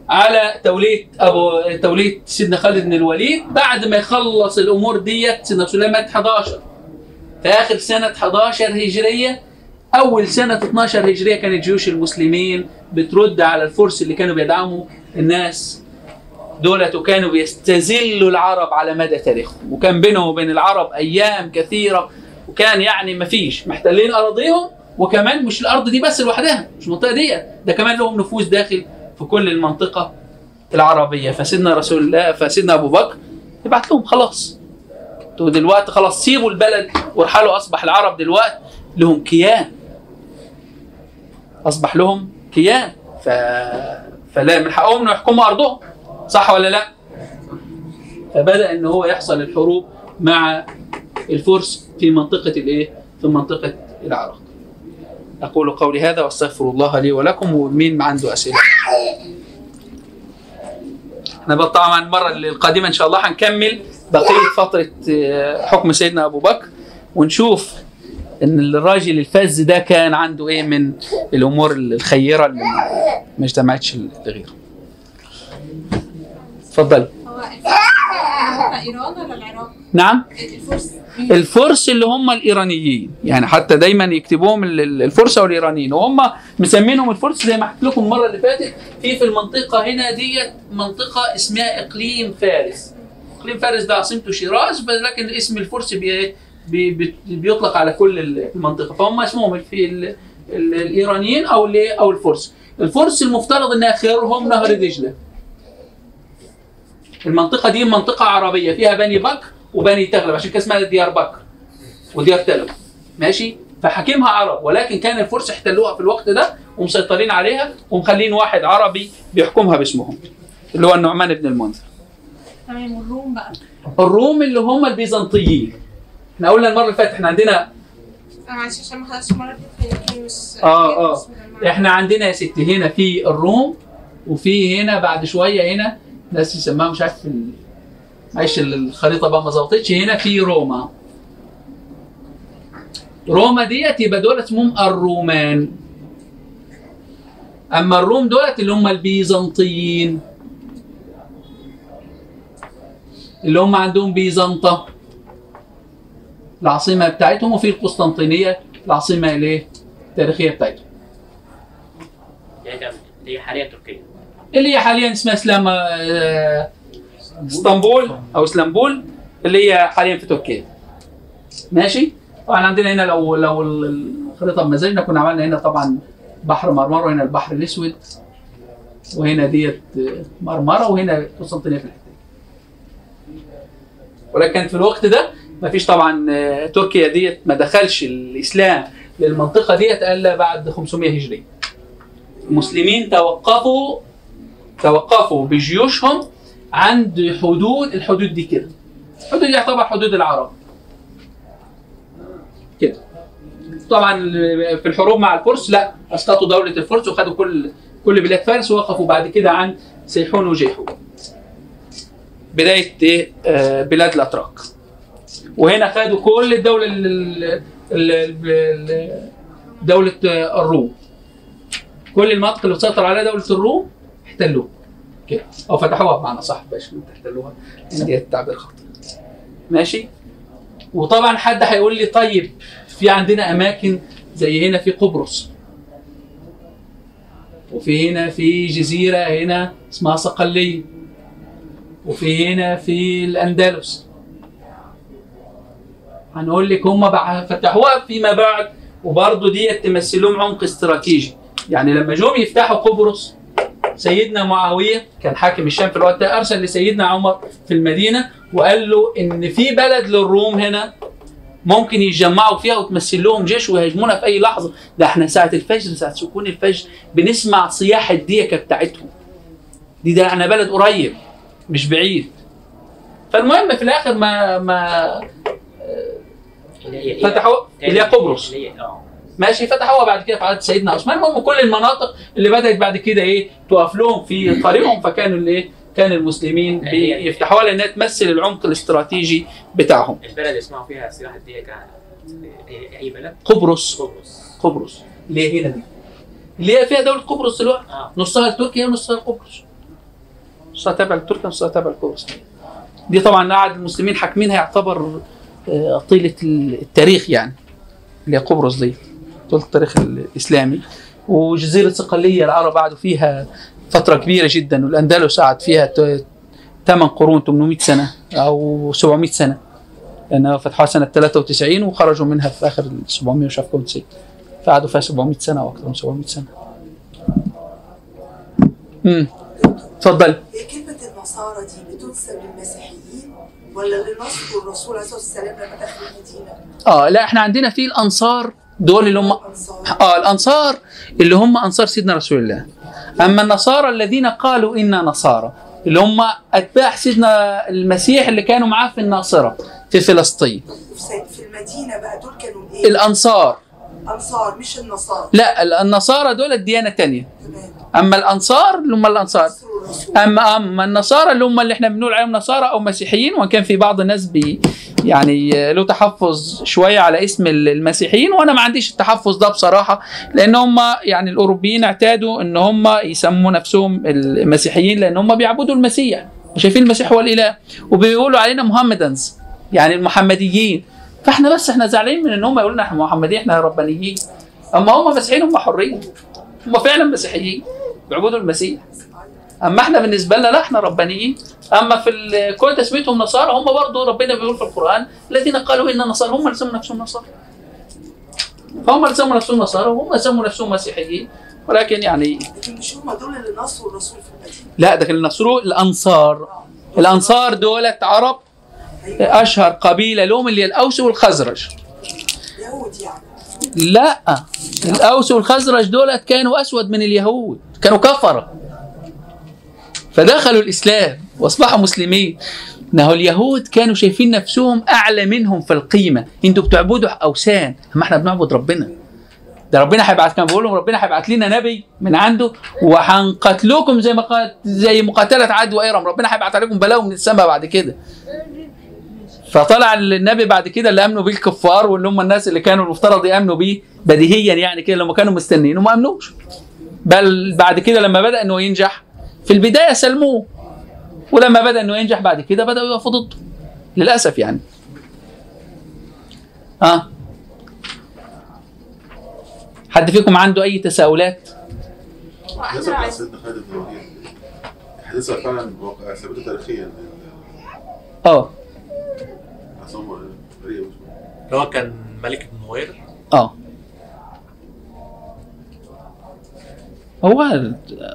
على توليه ابو توليه سيدنا خالد بن الوليد بعد ما يخلص الأمور ديت سيدنا رسول الله مات 11 في آخر سنة 11 هجرية أول سنة 12 هجرية كانت جيوش المسلمين بترد على الفرس اللي كانوا بيدعموا الناس. دولة كانوا بيستذلوا العرب على مدى تاريخهم. وكان بينهم وبين العرب أيام كثيرة. وكان يعني مفيش محتلين أراضيهم وكمان مش الأرض دي بس لوحدها مش المنطقة دي. ده كمان لهم نفوذ داخل في كل المنطقة العربية. فسيدنا رسول الله فسيدنا أبو بكر يبعت لهم خلاص. أنتوا دلوقتي خلاص سيبوا البلد وارحلوا أصبح العرب دلوقتي لهم كيان. أصبح لهم كيان. ف... فلا من حقهم يحكموا أرضهم. صح ولا لا؟ فبدأ إن هو يحصل الحروب مع الفرس في منطقة الإيه؟ في منطقة العراق. أقول قولي هذا وأستغفر الله لي ولكم ومين عنده أسئلة؟ إحنا طبعا المره القادمه إن شاء الله هنكمل بقية فترة آه، حكم سيدنا أبو بكر ونشوف إن الراجل الفز ده كان عنده إيه من الأمور الخيرة اللي ما اجتمعتش لغيره. اتفضل. هو الفرس إيران ولا العراق؟ نعم. الفرس. الفرس اللي هم الإيرانيين. يعني حتى دايما يكتبوهم ال- ال- الفرس أو الإيرانيين. وهم مسمينهم الفرس زي ما حكيت لكم المرة اللي فاتت في في المنطقة هنا ديت منطقة اسمها إقليم فارس. إقليم فارس ده عاصمته شيراز لكن اسم الفرس بي بي بي بيطلق على كل المنطقة. فهم اسمهم في ال- ال- الإيرانيين أو أو الفرس. الفرس المفترض ان اخرهم نهر دجله المنطقة دي منطقة عربية فيها بني بكر وبني تغلب عشان كده اسمها ديار بكر وديار تلب ماشي؟ فحاكمها عرب ولكن كان الفرس احتلوها في الوقت ده ومسيطرين عليها ومخلين واحد عربي بيحكمها باسمهم اللي هو النعمان بن المنذر. تمام والروم بقى؟ الروم اللي هم البيزنطيين. إحنا قلنا المرة اللي فاتت إحنا عندنا معلش عشان ما حضرتش المره آه آه. إحنا عندنا يا ستي هنا في الروم وفي هنا بعد شوية هنا ناس يسموها مش عارف معلش الخريطة بقى ما ظبطتش هنا في روما. روما ديت يبقى دول اسمهم الرومان. أما الروم دولت اللي هم البيزنطيين. اللي هم عندهم بيزنطة. العاصمة بتاعتهم وفي القسطنطينية العاصمة الايه التاريخية بتاعتهم. كان- اللي هي حاليا تركيا اللي هي حاليا اسمها إسلام آه، إسطنبول أو اسلامبول اللي هي حاليا في تركيا. ماشي؟ طبعا عندنا هنا لو لو الخريطة بمزاجنا كنا عملنا هنا طبعا بحر مرمره وهنا البحر الأسود وهنا ديت مرمرة وهنا قسطنطينيه في الحتة دي. ولكن في الوقت ده ما فيش طبعا آه، تركيا ديت ما دخلش الإسلام للمنطقة ديت إلا بعد 500 هجريه المسلمين توقفوا توقفوا بجيوشهم عند حدود الحدود دي كده. الحدود دي يعتبر حدود العرب. كده. طبعا في الحروب مع الفرس لا أسقطوا دولة الفرس وخدوا كل كل بلاد فارس ووقفوا بعد كده عن سيحون وجيحون. بداية إيه بلاد الأتراك. وهنا خدوا كل الدولة ال- ال- ال- ال- دولة الروم. كل المناطق اللي سيطر عليها دولة الروم احتلوها كده أو فتحوها بمعنى صح باش احتلوها لأن دي التعبير خاطئ. ماشي؟ وطبعا حد هيقول لي طيب في عندنا أماكن زي هنا في قبرص. وفي هنا في جزيرة هنا اسمها صقلية. وفي هنا في الأندلس. هنقول لك هم فتحوها فيما بعد وبرضه ديت تمثل لهم عمق استراتيجي. يعني لما جم يفتحوا قبرص سيدنا معاوية كان حاكم الشام في الوقت ده أرسل لسيدنا عمر في المدينة وقال له إن في بلد للروم هنا ممكن يتجمعوا فيها وتمثل لهم جيش ويهاجمونا في أي لحظة. ده إحنا ساعة الفجر ساعة سكون الفجر بنسمع صياح الديكه بتاعتهم. دي ده إحنا بلد قريب مش بعيد. فالمهم في الآخر ما ما إيه؟ فتحوا اللي هي قبرص. ماشي فتحوها بعد كده في عهد سيدنا عثمان. المهم كل المناطق اللي بدأت بعد كده إيه تقف لهم في طريقهم فكانوا الايه كان المسلمين بيفتحوها لانها تمثل العمق الاستراتيجي بتاعهم. البلد اللي اسمعوا فيها كان هي- أي بلد؟ قبرص. قبرص. قبرص. اللي هي هنا دي. اللي هي فيها دولة قبرص دلوقتي. آه. نصها لتركيا ونصها لقبرص نصها تابع لتركيا ونصها تابع لقبرص دي طبعا قعد المسلمين حاكمينها يعتبر آه، طيلة التاريخ يعني اللي هي قبرص دي. طول التاريخ الإسلامي. وجزيرة صقليه العرب قعدوا فيها فترة كبيرة جدا والأندلس قعد فيها 8 قرون 800 سنة أو 700 سنة. لأنها فتحوها سنة 93 وخرجوا منها في آخر ال 700 وشاف كون سي فقعدوا فيها 700 سنة أو أكثر من 700 سنة. امم اتفضل هي كلمة النصارى دي بتنسب للمسيحيين ولا لنصر الرسول عليه الصلاة والسلام لما دخل المدينة؟ آه لا إحنا عندنا في الأنصار دول اللي هم آه الأنصار اللي هم أنصار سيدنا رسول الله. أما النصارى الذين قالوا إنا نصارى اللي هم أتباع سيدنا المسيح اللي كانوا معاه في الناصرة في فلسطين. في المدينة بقى دول كانوا إيه؟ الأنصار. أنصار مش النصارى. لا ال- النصارى دول الديانة تانية تمام. أما الأنصار اللي هم الأنصار. اما أما النصارى اللي هم اللي إحنا بنقول عليهم نصارى أو مسيحيين وإن كان في بعض الناس بي يعني له تحفظ شوية على اسم المسيحيين وأنا ما عنديش التحفظ ده بصراحة لأن هم يعني الأوروبيين اعتادوا إن هم يسموا نفسهم المسيحيين لأن هم بيعبدوا المسيح وشايفين المسيح هو الإله وبيقولوا علينا محمدنز يعني المحمديين. فإحنا بس إحنا زعلانين من إن هم يقولوا إحنا محمديين إحنا ربانيين. أما هم مسيحيين هم حرين هم فعلا مسيحيين. بيعبدوا المسيح. أما إحنا بالنسبة لنا لا إحنا ربانيين. أما في كل تسميتهم نصارى هم برضه ربنا بيقول في القرآن الذين قالوا إن نصارى هم اللي سموا نفسهم نصارى. فهم اللي سموا نفسهم نصارى وهم سموا نفسهم مسيحيين. ولكن يعني لكن مش هم دول اللي نصروا الرسول في المدينة لا ده كان النصر الانصار الأنصار دولة عرب أشهر قبيلة لهم اللي هي الأوس والخزرج. يهود يعني. لا الأوس والخزرج دولت كانوا أسود من اليهود. كانوا كفره فدخلوا الإسلام وأصبحوا مسلمين. انه اليهود كانوا شايفين نفسهم أعلى منهم في القيمة. أنتوا بتعبدوا أوثان. أما إحنا بنعبد ربنا. ده ربنا هيبعت كان بيقول لهم ربنا هيبعت لنا نبي من عنده وهنقتلوكم زي ما زي مقاتلة عاد وإرم. ربنا هيبعت عليكم بلاوي من السماء بعد كده. فطلع النبي بعد كده اللي أمنوا بيه الكفار واللي هم الناس اللي كانوا المفترض يأمنوا بيه بديهيا يعني كده لما كانوا مستنيين. وما أمنوش. بل بعد كده لما بدأ إنه ينجح في البداية سلموه. ولما بدأ إنه ينجح بعد كده بدأوا يقفوا ضده. للأسف يعني. آه. حد فيكم عنده أي تساؤلات؟ الحديث فعلا واقع ثابته تاريخيا. آه. هو كان ملك بن نوير. آه. هو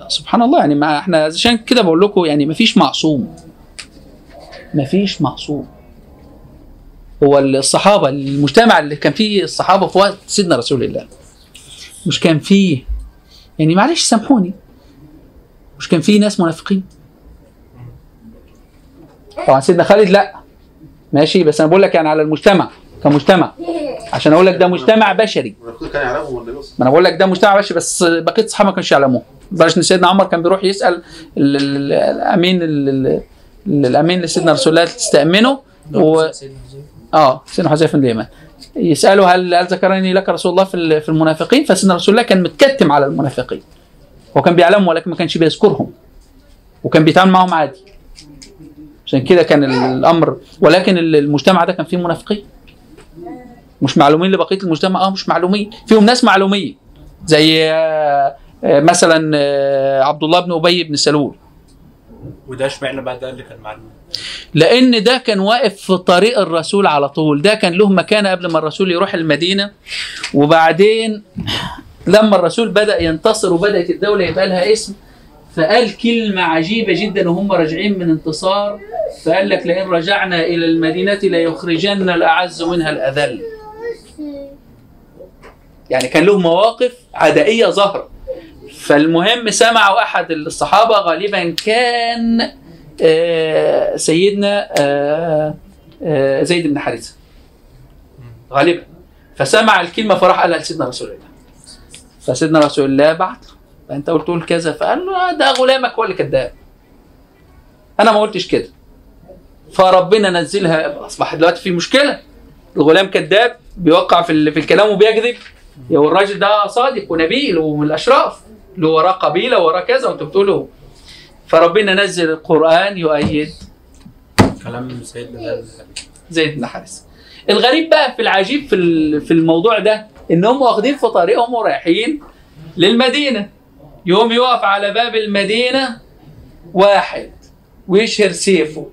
سبحان الله يعني ما إحنا عشان كده بقول لكم يعني ما فيش معصوم. ما فيش معصوم. هو الصحابة المجتمع اللي كان فيه الصحابة في وقت سيدنا رسول الله مش كان فيه يعني معلش سامحوني مش كان فيه ناس منافقين. طبعا سيدنا خالد لا. ماشي بس أنا بقول لك يعني على المجتمع. كمجتمع. عشان أقول لك ده مجتمع بشري. ما أنا بقول لك ده مجتمع بشري بس بقية الصحابه ما كانوش يعلموه. بلاش إن سيدنا عمر كان بيروح يسأل ال- ال- الأمين ال- ال- ال- الأمين لسيدنا رسول الله تستأمنه و... آه سيدنا حذيفه بن اليمان يسأله هل هل ذكرني لك رسول الله في ال- في المنافقين؟ فسيدنا رسول الله كان متكتم على المنافقين. هو كان بيعلمهم ولكن ما كانش بيذكرهم. وكان بيتعامل معهم عادي. عشان كده كان الامر ولكن ال- المجتمع ده كان فيه منافقين. مش معلومين لبقية المجتمع آه مش معلومين. فيهم ناس معلومين زي آه، آه، مثلا آه، عبد الله بن أبي بن سلول. وده اشمعنى بقى؟ ده اللي كان معلوم. لأن ده كان واقف في طريق الرسول على طول. ده كان له مكانة قبل ما الرسول يروح المدينة. وبعدين لما الرسول بدأ ينتصر وبدأت الدولة يبقى لها اسم فقال كلمة عجيبة جدا وهم راجعين من انتصار فقال لك لئن رجعنا إلى المدينة ليخرجن الأعز منها الأذل. يعني كان له مواقف عدائية ظاهرة. فالمهم سمعوا أحد الصحابة غالبا كان آه، سيدنا آه، آه، زيد بن حارثة. غالبا. فسمع الكلمة فراح قالها لسيدنا رسول الله. فسيدنا رسول الله بعت فانت قلت له كذا فقال له آه، ده غلامك هو اللي كذاب. أنا ما قلتش كده. فربنا نزلها أصبح دلوقتي في مشكلة. الغلام كذاب بيوقع في في الكلام وبيكذب. يا الراجل ده صادق ونبيل ومن الاشراف اللي وراه قبيلة وراه كذا وانتوا بتقولوا. فربنا نزل القرآن يؤيد. كلام سيدنا زيد بن حارثه الغريب بقى في العجيب في في الموضوع ده إن هم واخدين في طريقهم ورايحين للمدينة. يوم يقف على باب المدينة واحد ويشهر سيفه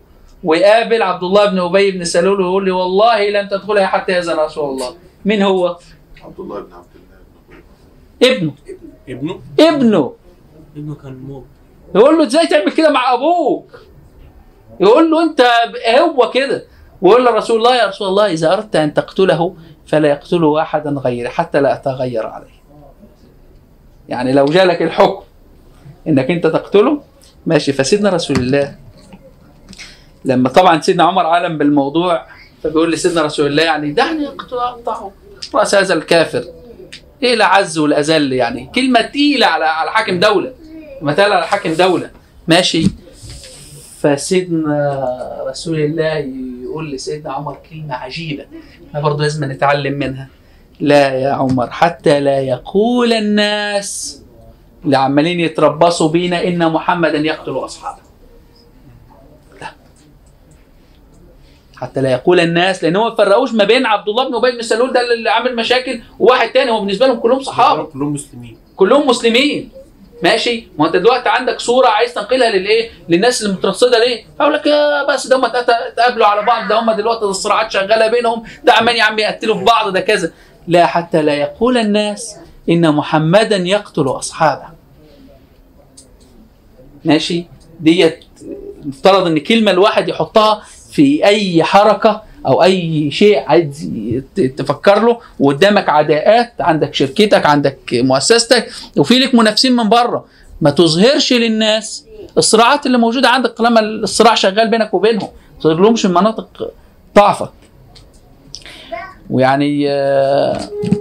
ويقابل عبد الله بن أبي بن سلول ويقول لي والله لن تدخلها حتى يأذن رسول الله. مين هو؟ عبد الله بن عبد الله بن ابنه. ابنه؟ ابنه. ابنه كان موت. يقول له إزاي تعمل كده مع أبوك؟ يقول له أنت هو كده. ويقول له رسول الله يا رسول الله إذا أردت أن تقتله فلا يقتله أحدا غيري حتى لا أتغير عليه. يعني لو جالك الحكم إنك أنت تقتله ماشي. فسيدنا رسول الله لما طبعا سيدنا عمر علم بالموضوع فبيقول لسيدنا رسول الله يعني دعني اقطعه رأس هذا الكافر. إيه العز والأذل يعني؟ كلمة تقيلة على على حاكم دولة. مثال على حاكم دولة. ماشي. فسيدنا رسول الله يقول لسيدنا عمر كلمة عجيبة. إحنا برضه لازم نتعلم منها. لا يا عمر حتى لا يقول الناس اللي عمالين يتربصوا بينا إن محمدا يقتل أصحابه. لا. حتى لا يقول الناس لأن هم ما فرقوش ما بين عبد الله بن أبي بن سلول ده اللي عامل مشاكل وواحد تاني هو بالنسبة لهم كلهم صحابة. كلهم مسلمين. كلهم مسلمين. ماشي؟ ما أنت دلوقتي عندك صورة عايز تنقلها للإيه؟ للناس اللي مترصده ليه؟ أقول لك يا بس ده هم اتقابلوا على بعض ده هم دلوقتي الصراعات شغالة بينهم ده عمال يا عم يقتلوا في بعض ده كذا. لا حتى لا يقول الناس إن محمدا يقتل أصحابه. ماشي؟ ديت مفترض إن كلمة الواحد يحطها في أي حركة أو أي شيء عايز تفكر له وقدامك عداءات عندك شركتك عندك مؤسستك وفي لك منافسين من بره. ما تظهرش للناس الصراعات اللي موجودة عندك طالما الصراع شغال بينك وبينهم. ما تظهر لهمش مناطق ضعفك. ويعني آه،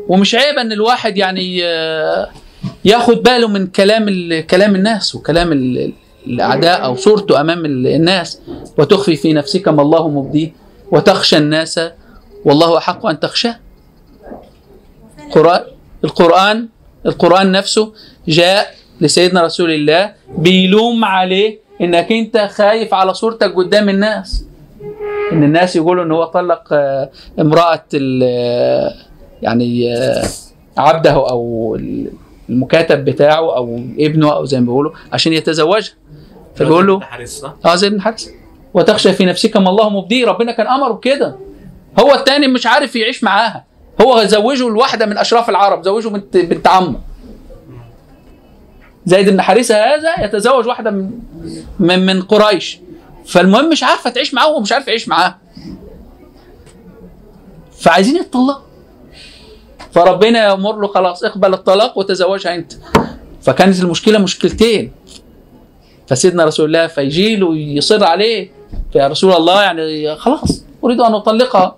ومش عيب إن الواحد يعني آه، ياخد باله من كلام كلام الناس وكلام ال- الأعداء أو صورته أمام ال- الناس. وتخفي في نفسك ما الله مبديه وتخشى الناس. والله أحق أن تخشاه. القرآن القرآن القرآن نفسه جاء لسيدنا رسول الله بيلوم عليه إنك أنت خايف على صورتك قدام الناس. إن الناس يقولوا إن هو طلق آه، امرأة ال- آه، يعني آه، عبده أو المكاتب بتاعه أو ابنه أو زي ما بيقولوا عشان يتزوجها. فبيقول له؟ آه زي ابن حارث. وتخشى في نفسك ما الله مبديه ربنا كان أمره بكده. هو التاني مش عارف يعيش معاها. هو زوجه الواحدة من أشراف العرب زوجه بنت بنت عمه. زيد بن حارثة هذا يتزوج واحدة من من, من قريش. فالمهم مش عارفة تعيش معاه وهو مش عارف يعيش معاها فعايزين يتطلقوا. فربنا يأمر له خلاص اقبل الطلاق وتزوجها انت. فكانت المشكلة مشكلتين. فسيدنا رسول الله فيجي له يصر عليه. فيا رسول الله يعني خلاص أريد أن أطلقها.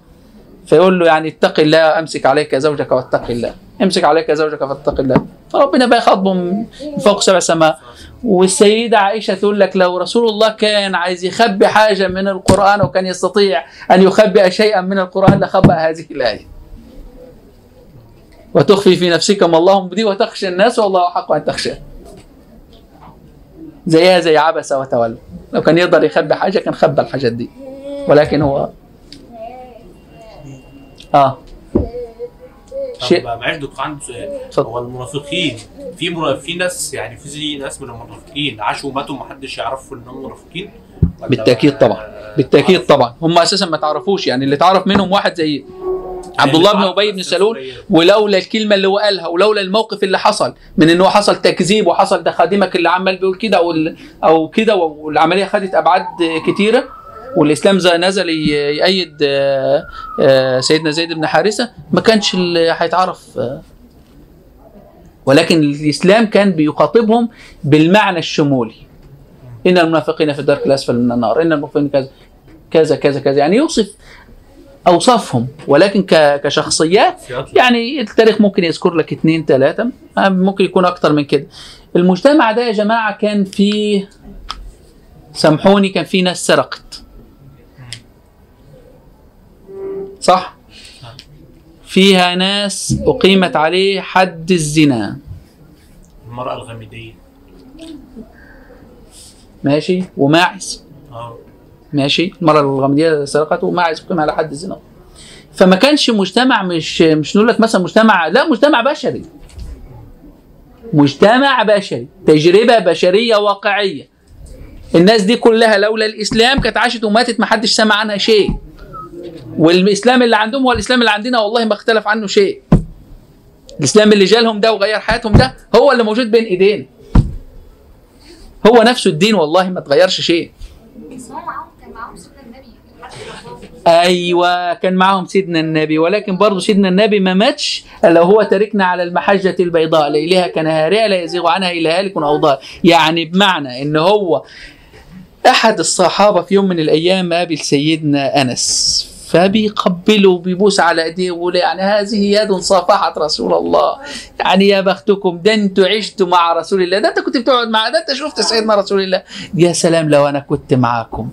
فيقول له يعني اتق الله أمسك عليك زوجك واتق الله. أمسك عليك زوجك فاتق الله. فربنا بقى يخاطبه من فوق سبع سماء. والسيدة عائشة تقول لك لو رسول الله كان عايز يخبي حاجة من القرآن وكان يستطيع أن يخبئ شيئا من القرآن لخبأ هذه الآية. وتخفي في نفسك ما الله مبديه وتخشى الناس والله حق أن تخشاه. زيها زي عبس وتولى. لو كان يقدر يخبي حاجة كان خبى الحاجات دي. ولكن هو آه. شيء. معلش دكتور عندي سؤال. هو المنافقين في مرا... في ناس يعني في زي ناس من المنافقين عاشوا وماتوا محدش يعرفوا انهم منافقين ولا- بالتأكيد طبعا. بالتأكيد طبعا. هم أساسا ما تعرفوش يعني اللي تعرف منهم واحد زي عبد الله بن أبي بن سلول ولولا الكلمة اللي هو قالها ولولا الموقف اللي حصل من انه حصل تكذيب وحصل ده خادمك اللي عمال بيقول كده أو أو كده والعملية خدت أبعاد كتيرة والإسلام نزل يأيد آه، آه، سيدنا زيد بن حارثة ما كانش اللي هيتعرف. آه. ولكن الإسلام كان بيخاطبهم بالمعنى الشمولي. إن المنافقين في الدرك الأسفل من النار إن المنافقين كذا كذا كذا كذا. يعني يوصف أوصافهم ولكن كشخصيات يعني التاريخ ممكن يذكر لك اثنين ثلاثة. ممكن يكون أكتر من كده. المجتمع ده يا جماعة كان فيه سامحوني كان فيه ناس سرقت. صح؟ فيها ناس أقيمت عليه حد الزنا. المرأة الغامدية ماشي؟ وماعز. آه. ماشي؟ المرأة الغامدية سرقته وماعز أقيم على حد الزنا. فما كانش مجتمع مش مش نقول لك مثلا مجتمع لا مجتمع بشري. مجتمع بشري تجربة بشرية واقعية. الناس دي كلها لولا الإسلام كانت عاشت وماتت ما حدش سمع عنها شيء. والإسلام اللي عندهم هو الإسلام اللي عندنا والله ما اختلف عنه شيء. الإسلام اللي جالهم ده وغير حياتهم ده هو اللي موجود بين إيدينا هو نفسه الدين والله ما تغيرش شيء. هو معاهم كان معاهم سيدنا النبي أيوه ولكن برضه سيدنا النبي ما ماتش إلا وهو تاركنا على المحجة البيضاء ليلها كنهارها لا يزيغ عنها إلا هالك أو ضال يعني بمعنى إن هو أحد الصحابة في يوم من الأيام قابل سيدنا أنس. فبيقبله وبيبوس على ايديه ويقول يعني هذه يد صافحت رسول الله. يعني يا بختكم ده أنتوا عشتوا مع رسول الله ده انت كنت بتقعد معاه ده انت شفت سيدنا رسول الله. يا سلام لو أنا كنت معاكم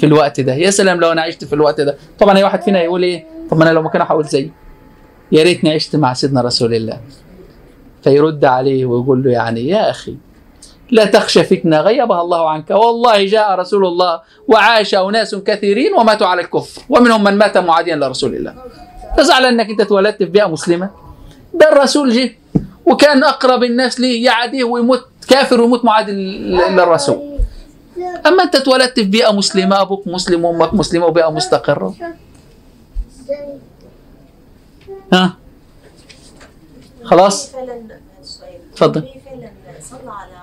في الوقت ده يا سلام لو أنا عشت في الوقت ده. طبعا اي واحد فينا يقول إيه؟ طب أنا لو مكانه هقول زيه يا ريتني عشت مع سيدنا رسول الله. فيرد عليه ويقول له يعني يا أخي لا تخشى فتنة غيبها الله عنك. والله جاء رسول الله وعاش أناس كثيرين وماتوا على الكفر ومنهم من مات معاديا لرسول الله. تزعل أنك أنت اتولدت في بيئة مسلمة؟ ده الرسول جه وكان أقرب الناس ليه يعاديه ويموت كافر ويموت معادي لل- للرسول. أما أنت اتولدت في بيئة مسلمة أبوك مسلم وأمك مسلمة وبيئة مستقرة. ها؟ خلاص؟ اتفضل. فعلا صلى على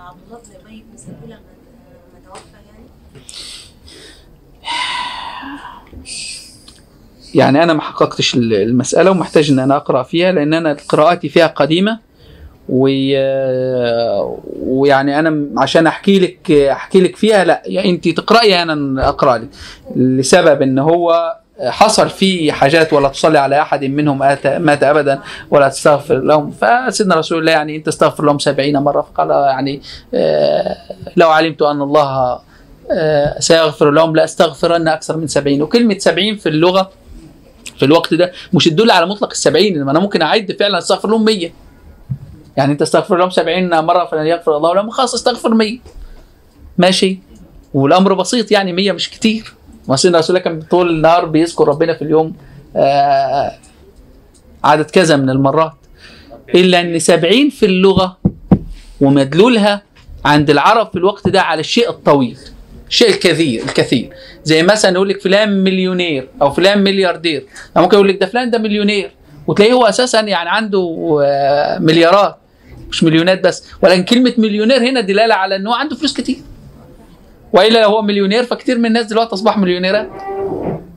لما لما توفى يعني؟ يعني أنا ما حققتش ال- المسألة ومحتاج إن أنا أقرأ فيها لأن أنا قراءاتي فيها قديمة. و... ويعني أنا عشان أحكي لك أحكي لك فيها لا يعني انت تقراي أنا أقرأ لك. لسبب إن هو حصل فيه حاجات ولا تصلي على أحد منهم مات ابدا ولا تستغفر لهم. فسيدنا رسول الله يعني أنت استغفر لهم سبعين مرة فقال يعني آه، لو علمت أن الله آه، سيغفر لهم لا استغفرن أكثر من سبعين. وكلمة سبعين في اللغة في الوقت ده مش تدل على مطلق السبعين أنا ممكن أعد فعلا أستغفر لهم 100 يعني أنت استغفر لهم 70 مرة فلن يغفر الله لهم خلاص أستغفر 100 ماشي؟ والأمر بسيط يعني 100 مش كتير. ما سيدنا رسول الله كان طول النهار بيذكر ربنا في اليوم آه عدد كذا من المرات. إلا إن 70 في اللغة ومدلولها عند العرب في الوقت ده على الشيء الطويل الشيء الكثير الكثير. زي مثلا يقول لك فلان مليونير أو فلان ملياردير. أو ممكن يقول لك ده فلان ده مليونير. وتلاقيه هو أساسا يعني عنده آه، مليارات مش مليونات بس. ولكن كلمة مليونير هنا دلالة على انه عنده فلوس كتير. وإلا لو هو مليونير فكتير من الناس دلوقتي اصبحوا مليونيرات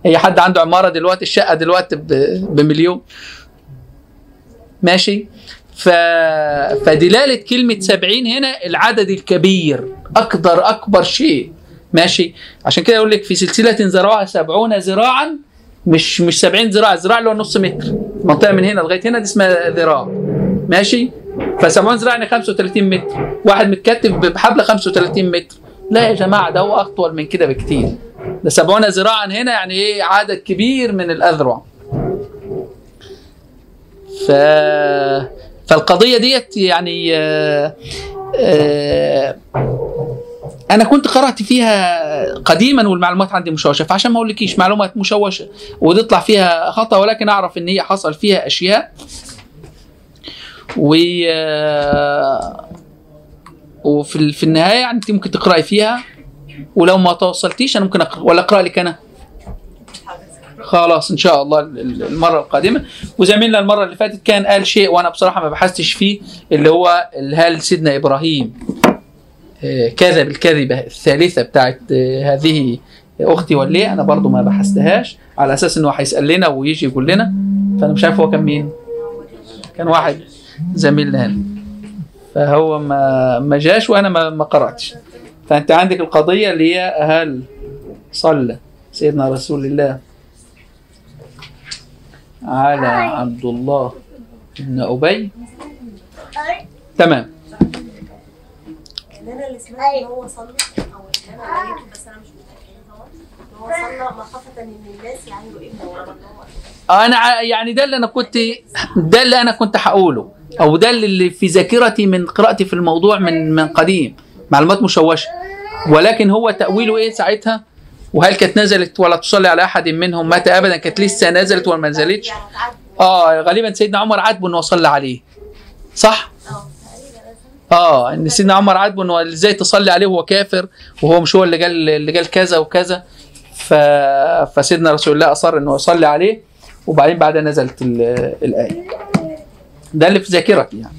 هي حد عنده عمارة دلوقتي الشقة دلوقتي بمليون. ماشي؟ ف... فدلالة كلمة سبعين هنا العدد الكبير أقدر أكبر شيء. ماشي؟ عشان كده يقول لك في سلسلة ذراعها سبعون ذراعا مش مش 70 ذراع الذراع اللي هو نص متر. منطقة من هنا لغاية هنا دي اسمها ذراع. ماشي؟ ف70 ذراع يعني 35 متر. واحد متكتف بحبل 35 متر. لا يا جماعة ده هو أطول من كده بكتير. ده 70 ذراعا هنا يعني إيه عدد كبير من الأذرع. ف فالقضية ديت يعني آه، آه، أنا كنت قرأت فيها قديما والمعلومات عندي مشوشة فعشان ما أقولكيش معلومات مشوشة وتطلع فيها خطأ ولكن أعرف إن هي حصل فيها أشياء. و آه، وفي في النهاية يعني أنت ممكن تقرأي فيها ولو ما توصلتيش أنا ممكن أقرأ ولا أقرأ لك أنا؟ خلاص إن شاء الله ال- ال- المرة القادمة. وزميلنا المرة اللي فاتت كان قال شيء وأنا بصراحة ما بحثتش فيه اللي هو هل سيدنا إبراهيم آه، كذب الكذبة الثالثة بتاعت آه، هذه أختي ولا إيه أنا برضو ما بحثتهاش على أساس إنه هيسأل لنا ويجي يقول لنا. فأنا مش عارف هو كان مين. كان واحد زميلنا هنا. فهو ما ما جاش وأنا ما ما قرأتش. فأنت عندك القضية اللي هي هل صلى سيدنا رسول الله على عبد الله بن أبي؟ تمام. ان أنا اللي سمعت إن هو صلى أو إن أنا قريته بس أنا مش أنا ع- يعني ده اللي أنا كنت ده اللي أنا كنت هقوله. أو ده اللي في ذاكرتي من قراءتي في الموضوع من من قديم. معلومات مشوشة. ولكن هو تأويله إيه ساعتها؟ وهل كانت نزلت ولا تصلي على أحد منهم؟ مات ابدا كانت لسه نزلت ولا ما نزلتش؟ آه غالبا سيدنا عمر عاتبه إنه صلى عليه. صح؟ آه إن سيدنا عمر عاتبه إنه إزاي تصلي عليه وهو كافر وهو مش هو اللي قال اللي قال كذا وكذا. ف... فسيدنا رسول الله أصر إنه يصلي عليه. وبعدين بعدها نزلت ال- الآية. ده اللي في ذاكرتي يعني.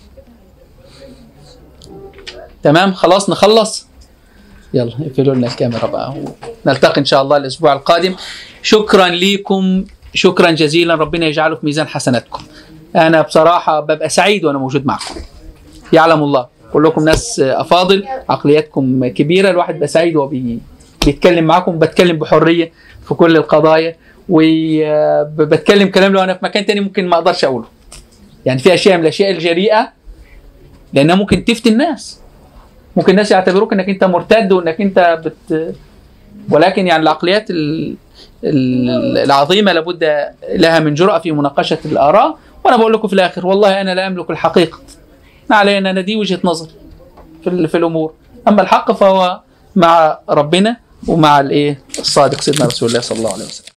تمام؟ خلاص نخلص؟ يلا اقفلوا لنا الكاميرا بقى. نلتقي إن شاء الله الأسبوع القادم. شكرا ليكم شكرا جزيلا. ربنا يجعله في ميزان حسناتكم. أنا بصراحة ببقى سعيد وأنا موجود معكم. يعلم الله. كلكم ناس أفاضل عقلياتكم كبيرة. الواحد بيبقى سعيد وهو بي- بيتكلم معاكم. بتكلم بحرية في كل القضايا. وبتكلم كلام لو أنا في مكان تاني ممكن ما أقدرش أقوله. يعني في أشياء من الأشياء الجريئه لأنها ممكن تفتي الناس. ممكن الناس يعتبروك إنك أنت مرتد وإنك أنت بت ولكن يعني العقليات ال- ال- العظيمة لابد لها من جرأة في مناقشة الآراء. وأنا بقول لكم في الآخر والله أنا لا أملك الحقيقة. ما علينا أنا دي وجهة نظري في في الأمور. أما الحق فهو مع ربنا ومع الإيه؟ الصادق سيدنا رسول الله صلى الله عليه وسلم.